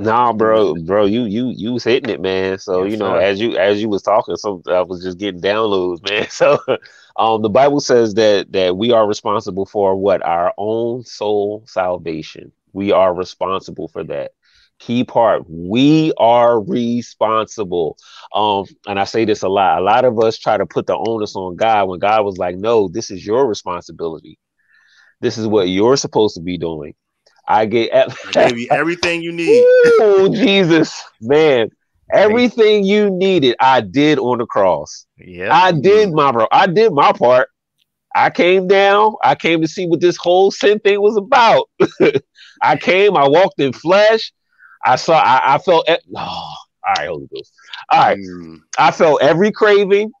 S2: Nah, bro, bro, you you you was hitting it, man. So
S4: Yes,
S2: you know,
S4: sir.
S2: as you as you was talking, some I was just getting downloads, man. So, um, the Bible says that that we are responsible for what our own soul salvation. We are responsible for that. Key part, we are responsible. Um, and I say this a lot. A lot of us try to put the onus on God when God was like, "No, this is your responsibility. This is what you're supposed to be doing." I get
S3: i gave you everything you need
S2: Oh Jesus, man. Everything you needed, I did on the cross.
S4: Yeah.
S2: I did my bro. I did my part. I came down. I came to see what this whole sin thing was about. I came. I walked in flesh. I saw. I, I felt. e- Oh, all right, Holy Ghost. All right.
S3: Mm.
S2: I felt every craving.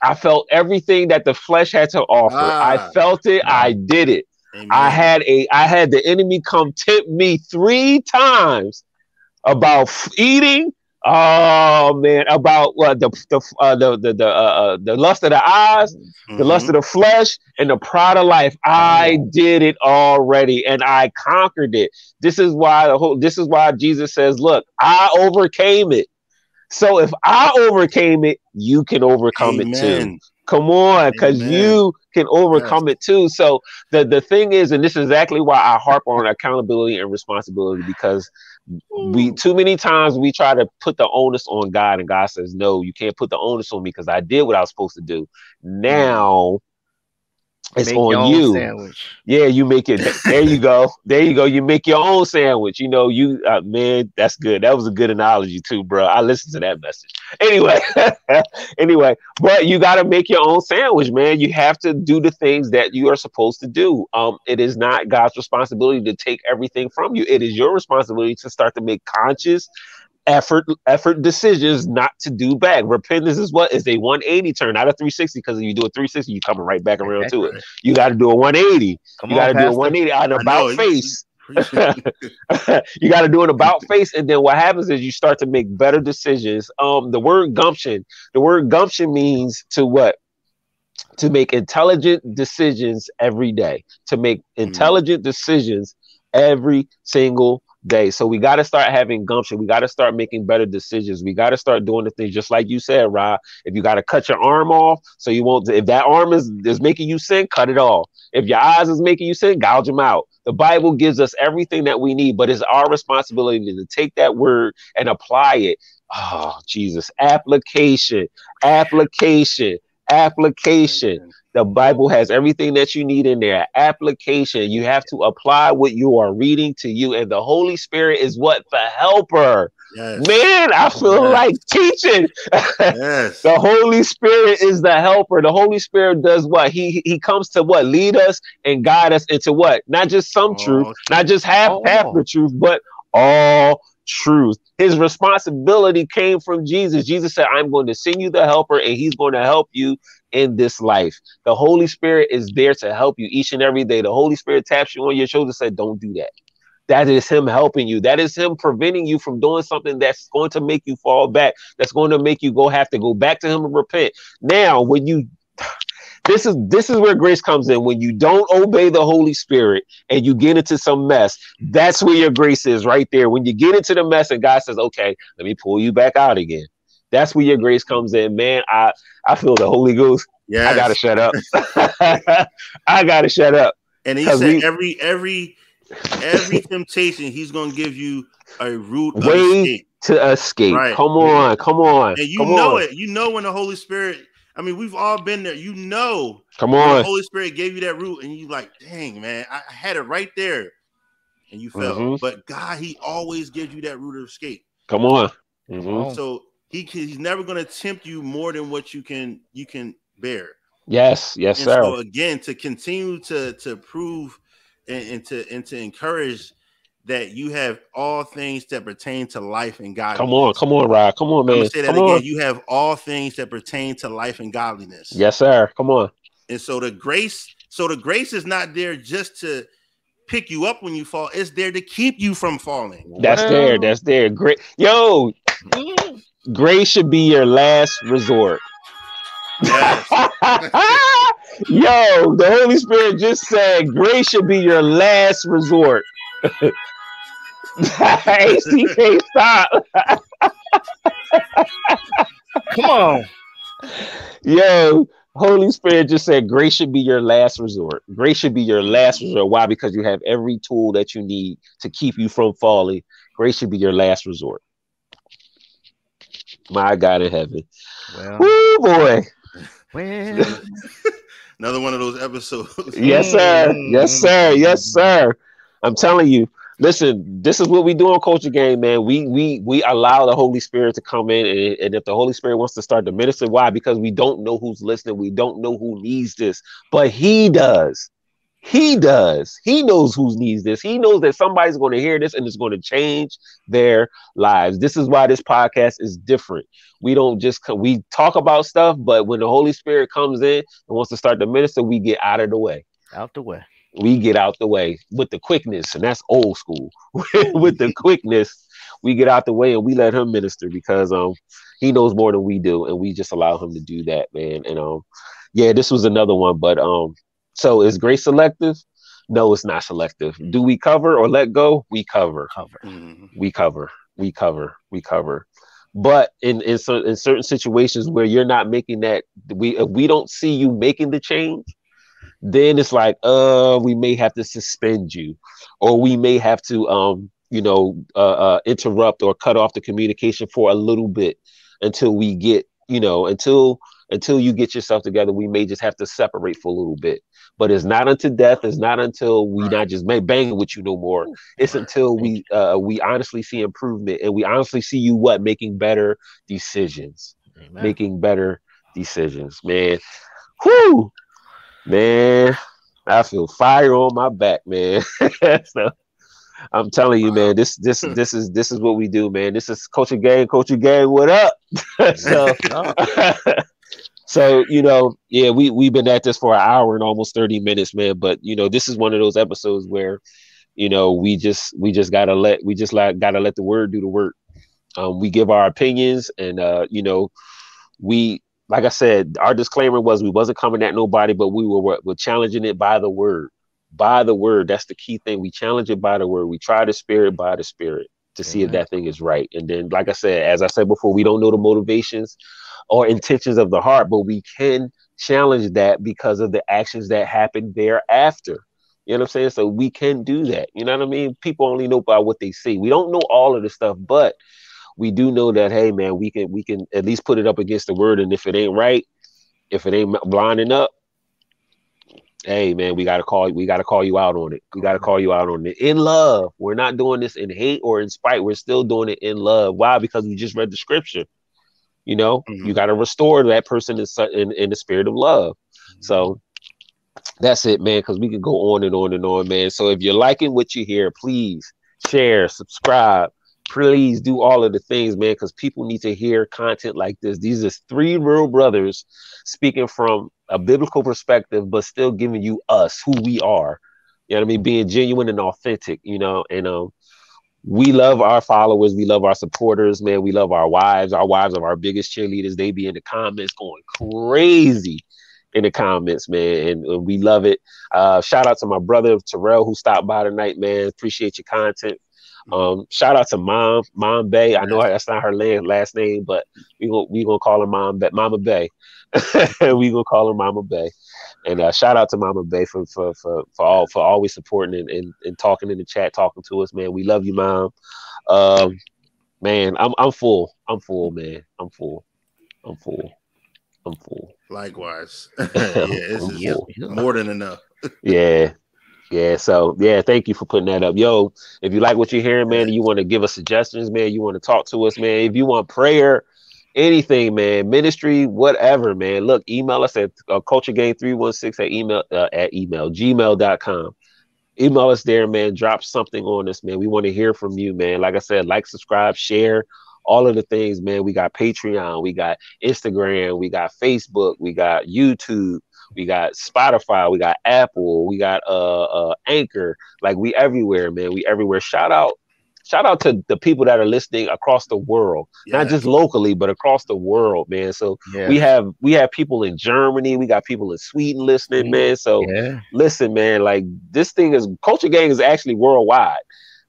S2: I felt everything that the flesh had to offer.
S3: Ah.
S2: I felt it. I did it.
S3: Amen.
S2: I had a I had the enemy come tempt me three times about eating. Oh man, about what the the uh, the the the, uh, uh, the lust of the eyes, the lust
S3: Mhm.
S2: of the flesh, and the pride of life. I did it already, and I conquered it. This is why the whole. This is why Jesus says, "Look, I overcame it." So if I overcame it, you can overcome it too.
S3: Amen.
S2: Come on, because you can overcome it too. So the the thing is, and this is exactly why I harp on accountability and responsibility because we too many times we try to put the onus on God, and God says, "No, you can't put the onus on me because I did what I was supposed to do." Mm. Now, It's
S4: Make your
S2: on you.
S4: sandwich.
S2: Yeah, you make it. There you go. There you go. You make your own sandwich. You know, you uh, man, that's good. That was a good analogy too, bro. I listened to that message. Anyway, anyway, but you got to make your own sandwich, man. You have to do the things that you are supposed to do. Um, it is not God's responsibility to take everything from you. It is your responsibility to start to make conscious effort effort decisions not to do back. Repentance is what is a 180 turn, not a 360. Because if you do a 360, you're coming right back around to it. You got to do a 180.
S4: Come
S2: You got to do a 180 on
S3: I
S2: about
S3: know,
S2: face. You got to do an about face, and then what happens is you start to make better decisions. Um, the word gumption, the word gumption means to what? To make intelligent decisions every day. To make intelligent decisions every single day. So we got to start having gumption. We got to start making better decisions. We got to start doing the things just like you said, Rob. If you got to cut your arm off, so you won't. If that arm is is making you sin, cut it off. If your eyes is making you sin, gouge them out. The Bible gives us everything that we need, but it's our responsibility to take that word and apply it. Oh, Jesus. Application, application, application. The Bible has everything that you need in there. Application. You have to apply what you are reading to you, and the Holy Spirit is what? The helper.
S3: Yes.
S2: Man, I feel
S3: Yes.
S2: like teaching.
S3: Yes.
S2: The Holy Spirit is the helper. The Holy Spirit does what? He he comes to what? Lead us and guide us into what? Not just some
S3: All
S2: truth,
S3: truth.
S2: not just half half
S4: oh.
S2: the truth, but all truth. His responsibility came from Jesus. Jesus said, "I'm going to send you the helper and he's going to help you in this life." The Holy Spirit is there to help you each and every day. The Holy Spirit taps you on your shoulder and said, "Don't do that." That is him helping you. That is him preventing you from doing something that's going to make you fall back. That's going to make you go have to go back to him and repent. Now, when you this is this is where grace comes in. When you don't obey the Holy Spirit and you get into some mess, that's where your grace is right there. When you get into the mess and God says, "Okay, let me pull you back out again." That's where your grace comes in, man. I I feel the Holy Ghost.
S3: Yeah,
S2: I gotta shut up. I gotta shut up.
S3: And he said
S2: we-
S3: every every every temptation, he's gonna give you a route of
S2: Way
S3: escape.
S2: To escape.
S3: Right.
S2: Come on, come on.
S3: And you
S2: come
S3: know
S2: on.
S3: it. You know when the Holy Spirit. I mean, we've all been there. You know
S2: Come
S3: when the
S2: on.
S3: Holy Spirit gave you that root, and you like, dang man, I I had it right there, and you fell.
S2: Mhm.
S3: But God, He always gives you that root of escape.
S2: Come on. Mhm.
S4: Oh.
S3: So He can, He's never going to tempt you more than what you can you can bear.
S2: Yes, yes,
S3: and
S2: sir.
S3: so again to continue to to prove and, and to and to encourage that you have all things that pertain to life and godliness.
S2: Come on, come on, Rod. Come on,
S3: I'm
S2: man.
S3: gonna say that
S2: Come
S3: again.
S2: on.
S3: You have all things that pertain to life and godliness.
S2: Yes, sir. Come on.
S3: And so the grace, so the grace is not there just to pick you up when you fall. It's there to keep you from falling.
S2: That's
S4: Well.
S2: there. That's there. Great. Yo,
S4: Mm.
S2: grace should be your last resort.
S3: Yes.
S2: Yo, the Holy Spirit just said grace should be your last resort. AC can't stop.
S4: Come on.
S2: Yo, Holy Spirit just said grace should be your last resort. Grace should be your last resort. Why? Because you have every tool that you need to keep you from falling. Grace should be your last resort. My God in heaven.
S4: Well,
S2: Woo, boy.
S4: well.
S3: Another one of those episodes.
S2: Yes, sir. Yes, sir. Yes, sir. I'm telling you. Listen, this is what we do on Culture Gang, man. We we we allow the Holy Spirit to come in, and, and if the Holy Spirit wants to start to minister, why? Because we don't know who's listening. We don't know who needs this, but He does. He does. He knows who needs this. He knows that somebody's going to hear this and it's going to change their lives. This is why this podcast is different. We don't just we talk about stuff, but when the Holy Spirit comes in and wants to start to minister, we get out of the way
S4: Out the way.
S2: We get out the way with the quickness, and that's old school. with the quickness, we get out the way and we let him minister because um he knows more than we do, and we just allow him to do that, man. And um yeah, this was another one, but um so is grace selective? No, it's not selective. Do we cover or let go? We cover
S4: Cover.
S3: Mhm.
S2: we cover, we cover, we cover. But in in, cer- in certain situations where you're not making that, we if we don't see you making the change, then it's like, uh, we may have to suspend you, or we may have to, um, you know, uh, uh, interrupt or cut off the communication for a little bit until we get, you know, until until you get yourself together, we may just have to separate for a little bit. But it's not until death. It's not until we
S3: Right.
S2: not just may bang with you no more. It's
S3: Right.
S2: until we uh we honestly see improvement and we honestly see you what making better decisions,
S4: Amen.
S2: making better decisions, man. Whoo, man. I feel fire on my back, man. so I'm telling you, man, this this this is this is what we do, man. This is Culture Gang, Culture Gang, what up? so so you know, yeah, we we've been at this for an hour and almost 30 minutes, man. But you know, this is one of those episodes where, you know, we just we just gotta let we just like gotta let the word do the work. Um, we give our opinions and uh, you know, we like I said, our disclaimer was we wasn't coming at nobody, but we were we're challenging it by the word. By the word. That's the key thing. We challenge it by the word. We try the spirit by the spirit to see if that thing is right. And then, like I said, as I said before, we don't know the motivations or intentions of the heart, but we can challenge that because of the actions that happen thereafter. You know what I'm saying? So we can do that. You know what I mean? People only know by what they see. We don't know all of the stuff, but we do know that hey man, we can we can at least put it up against the word. And if it ain't right, if it ain't blinding up, hey man, we gotta call we gotta call you out on it. We gotta call you out on it in love. We're not doing this in hate or in spite. We're still doing it in love. Why? Because we just read the scripture. You know,
S3: Mhm.
S2: you gotta restore that person in, in in the spirit of love. So that's it, man. Because we can go on and on and on, man. So if you're liking what you hear, please share, subscribe. Please do all of the things, man, because people need to hear content like this. These are three real brothers speaking from a biblical perspective, but still giving you us who we are. You know what I mean? Being genuine and authentic, you know, and um we love our followers, we love our supporters, man. We love our wives. Our wives are our biggest cheerleaders. They be in the comments going crazy in the comments, man, and uh, we love it. Uh, shout out to my brother Terrell who stopped by tonight, man. Appreciate your content. Um, shout out to Mom, Mom Bay. I know that's not her last name, but we gonna we gonna call her Mom Bay, Mama Bay. we gonna call her Mama Bay. And uh, shout out to Mama Bay for for for for all for always supporting and, and, and talking in the chat, talking to us, man. We love you, Mom. Um, man, I'm I'm full. I'm full, man. I'm full. I'm full. I'm full.
S3: Likewise. yeah, this is
S2: full.
S3: more than enough.
S2: Yeah. Yeah. So yeah, thank you for putting that up. Yo, if you like what you're hearing, man, you want to give us suggestions, man, you want to talk to us, man. If you want prayer, anything, man, ministry, whatever, man. Look, email us at uh, culturegang316 at email uh, at email gmail.com. Email us there, man. Drop something on us, man. We want to hear from you, man. Like I said, like, subscribe, share, all of the things, man. We got Patreon, we got Instagram, we got Facebook, we got YouTube, we got Spotify, we got Apple, we got uh, uh Anchor. Like we everywhere, man. We everywhere. Shout out, shout out to the people that are listening across the world, not just locally, but across the world, man. So
S4: Yeah.
S2: we have we have people in Germany, we got people in Sweden listening,
S4: Sweden.
S2: man. So
S4: yeah.
S2: listen, man, like this thing is culture gang is actually worldwide.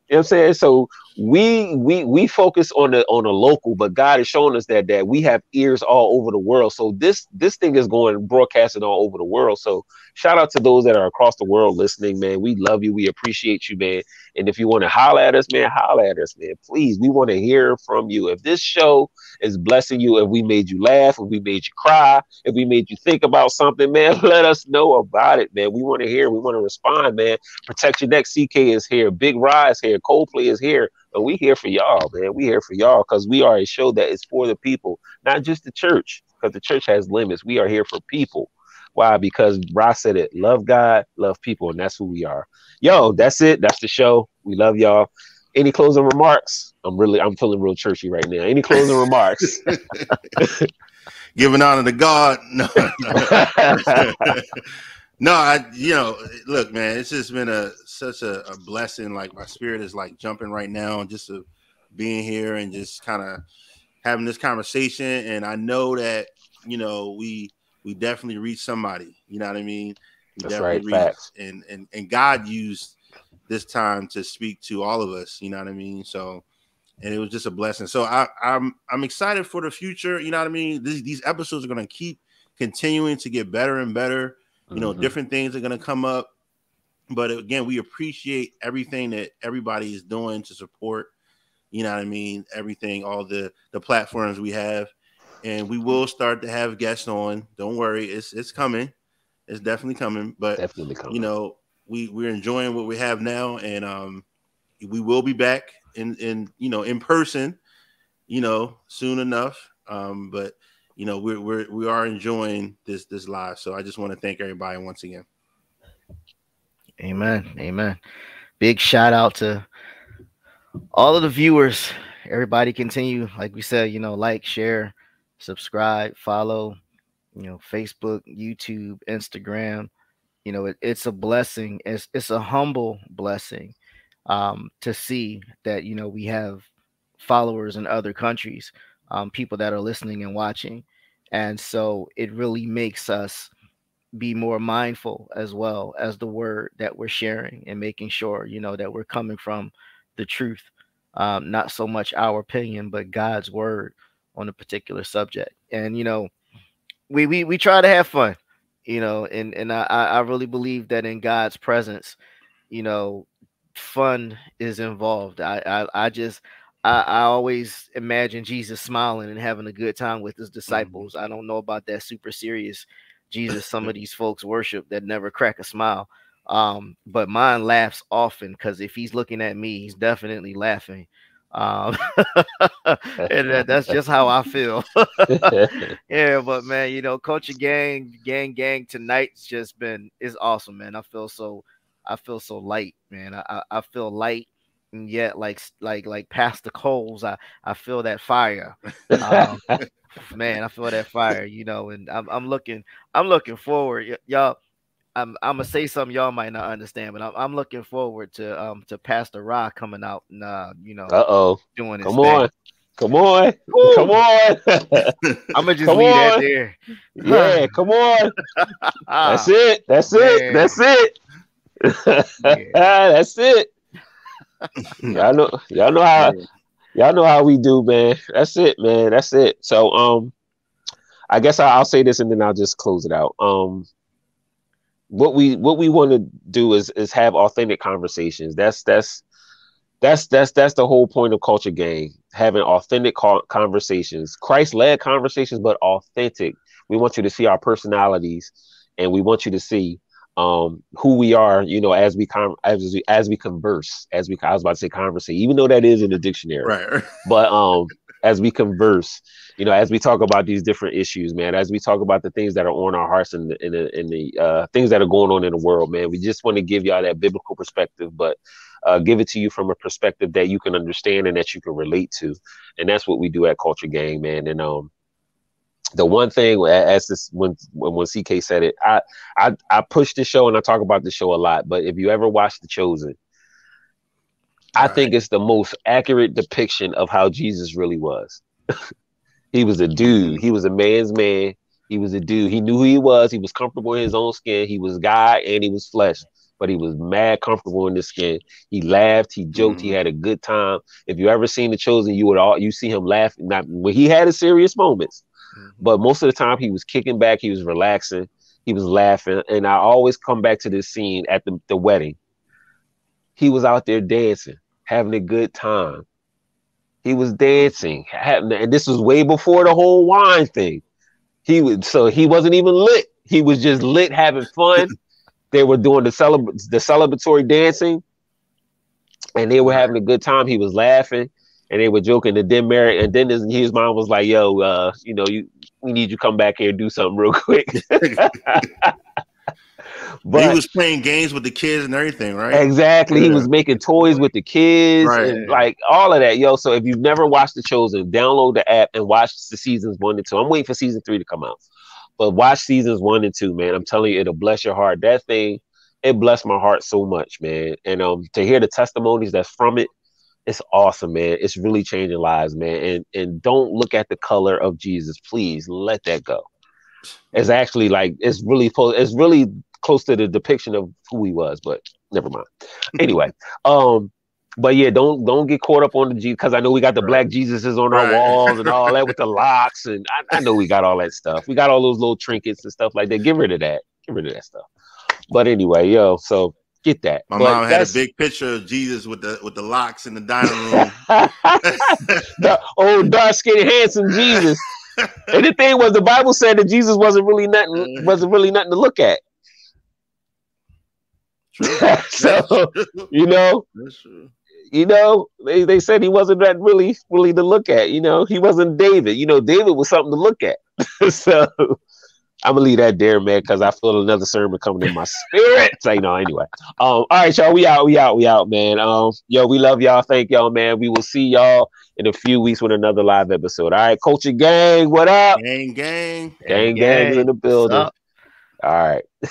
S2: You know what I'm saying? So we we we focus on the on the local, but God is showing us that that we have ears all over the world. So this this thing is going broadcasting all over the world. So shout out to those that are across the world listening, man. We love you. We appreciate you, man. And if you want to holler at us, man, holler at us, man. Please, we want to hear from you. If this show is blessing you, if we made you laugh, if we made you cry, if we made you think about something, man, let us know about it, man. We want to hear, we want to respond, man. Protect Your Neck CK is here, Big Rise here, Coldplay is here, and we here for y'all, man. We here for y'all because we are a show that is for the people, not just the church, because the church has limits. We are here for people. Why? Because Ross said it. Love God, love people, and that's who we are. Yo, that's it. That's the show. We love y'all. Any closing remarks? I'm really, I'm feeling real churchy right now. Any closing remarks?
S3: Giving honor to God. No, no. no, I you know, look, man, it's just been a such a, a blessing. Like my spirit is like jumping right now, just being here and just kind of having this conversation. And I know that you know we we definitely reach somebody. You know what I mean? We
S2: That's right,
S3: reached,
S2: facts.
S3: and and and God used this time to speak to all of us. You know what I mean? So. And it was just a blessing. So I, I'm I'm excited for the future. You know what I mean? These, these episodes are gonna keep continuing to get better and better. You know,
S2: Mhm.
S3: different things are going to come up. But again, we appreciate everything that everybody is doing to support, you know what I mean? Everything, all the the platforms we have. and we will start to have guests on. Don't worry, it's it's coming. It's definitely coming. But
S2: Definitely coming.
S3: you know, we we're enjoying what we have now, and um, we will be back in in you know in person, you know, soon enough. Um, but you know, we're we're we are enjoying this this live. So I just want to thank everybody once again.
S4: Amen. Amen. Big shout out to all of the viewers. Everybody continue, like we said, you know, like, share, subscribe, follow, you know, Facebook, YouTube, Instagram. You know, it, it's a blessing. It's it's a humble blessing um, to see that you know we have followers in other countries, um, people that are listening and watching, and so it really makes us be more mindful as well as the word that we're sharing and making sure you know that we're coming from the truth um, not so much our opinion but god's word on a particular subject. And you know we we, we try to have fun you know and and I, I really believe that in god's presence you know fun is involved. I i, I just I, I always imagine jesus smiling and having a good time with his disciples i don't know about that super serious Jesus some of these folks worship that never crack a smile. Um, but mine laughs often because if he's looking at me, he's definitely laughing. Um, and that, that's just how I feel. yeah, but man, you know, Culture Gang, Gang, Gang tonight's just been is awesome, man. I feel so, I feel so light, man. I, I feel light and yet like like like past the coals, I I feel that fire. Um, man, I feel that fire, you know, and I'm I'm looking I'm looking forward, y- y'all. I'm I'm gonna say something y'all might not understand, but I'm, I'm looking forward to um to Pastor Ra coming out and uh you know
S2: Uh oh.
S4: doing
S2: Come
S4: thing.
S2: on. Come on.
S4: Woo!
S2: Come on.
S4: I'm gonna just
S2: Come
S4: leave that there.
S2: yeah, come on. That's it. That's
S4: man.
S2: it. That's it. That's it. Y'all know y'all know how y'all know how we do, man. That's it, man. That's it. So um I guess I- I'll say this and then I'll just close it out. Um what we what we want to do is is have authentic conversations. That's that's that's that's that's the whole point of culture gang having authentic conversations christ led conversations but authentic we want you to see our personalities and we want you to see um who we are you know as we con- as we as we converse as we i was about to say conversate even though that is in the dictionary.
S3: Right.
S2: but um as we converse you know as we talk about these different issues man as we talk about the things that are on our hearts and the, and the, and the uh, things that are going on in the world man we just want to give y'all that biblical perspective but uh, give it to you from a perspective that you can understand and that you can relate to. And that's what we do at culture gang man. And um the one thing as this when when, when ck said it i i i push the show and i talk about the show a lot but if you ever watch the chosen I
S3: Right.
S2: think it's the most accurate depiction of how Jesus really was. he was a dude. He was a man's man. He was a dude. He knew who he was. He was comfortable in his own skin. He was God and he was flesh, but he was mad comfortable in his skin. He laughed. He joked. He
S3: Mhm.
S2: had a good time. If you ever seen The Chosen, you would all you see him laughing. Not when he had his serious moments, Mm-hmm. but most of the time he was kicking back. He was relaxing. He was laughing. And I always come back to this scene at the, the wedding. He was out there dancing, having a good time. He was dancing, having, and this was way before the whole wine thing. He was so he wasn't even lit. He was just lit, having fun. they were doing the celebra- the celebratory dancing, and they were having a good time. He was laughing, and they were joking. And then Mary, and then his, his mom was like, "Yo, uh, you know, you we need you to come back here and do something real quick."
S3: But he was playing games with the kids and everything, right?
S2: Exactly. He was making toys with the kids
S3: Right.
S2: and like all of that. Yo, so if you've never watched The Chosen, download the app and watch the seasons one and two. I'm waiting for season three to come out. But watch seasons one and two, man. I'm telling you, it'll bless your heart. That thing, it blessed my heart so much, man. And um to hear the testimonies that's from it, it's awesome, man. It's really changing lives, man. And and don't look at the color of Jesus. Please let that go. It's actually like it's really it's really close to the depiction of who he was, but never mind. Anyway, um, but yeah, don't don't get caught up on the G because I know we got the black Jesuses on our
S3: Right.
S2: walls and all that with the locks, and I, I know we got all that stuff. We got all those little trinkets and stuff like that. Get rid of that. Get rid of that stuff. But anyway, yo, so get that.
S3: My
S2: But
S3: mom had a big picture of Jesus with the with the locks in the dining room.
S2: the old dark skinned handsome Jesus. and the thing was, the Bible said that Jesus wasn't really nothing, mm-hmm. wasn't really nothing to look at. so you know, you know, they, they said he wasn't that really really to look at. You know, he wasn't David. You know, David was something to look at. so I'm gonna leave that there, man, because I feel another sermon coming in my spirit. So you know, anyway. Um, all right, y'all, we out, we out, we out, man. Um, yo, we love y'all. Thank y'all, man. We will see y'all in a few weeks with another live episode. All right, Culture Gang, what up?
S3: Gang, gang,
S2: gang, gang, in the building. All right.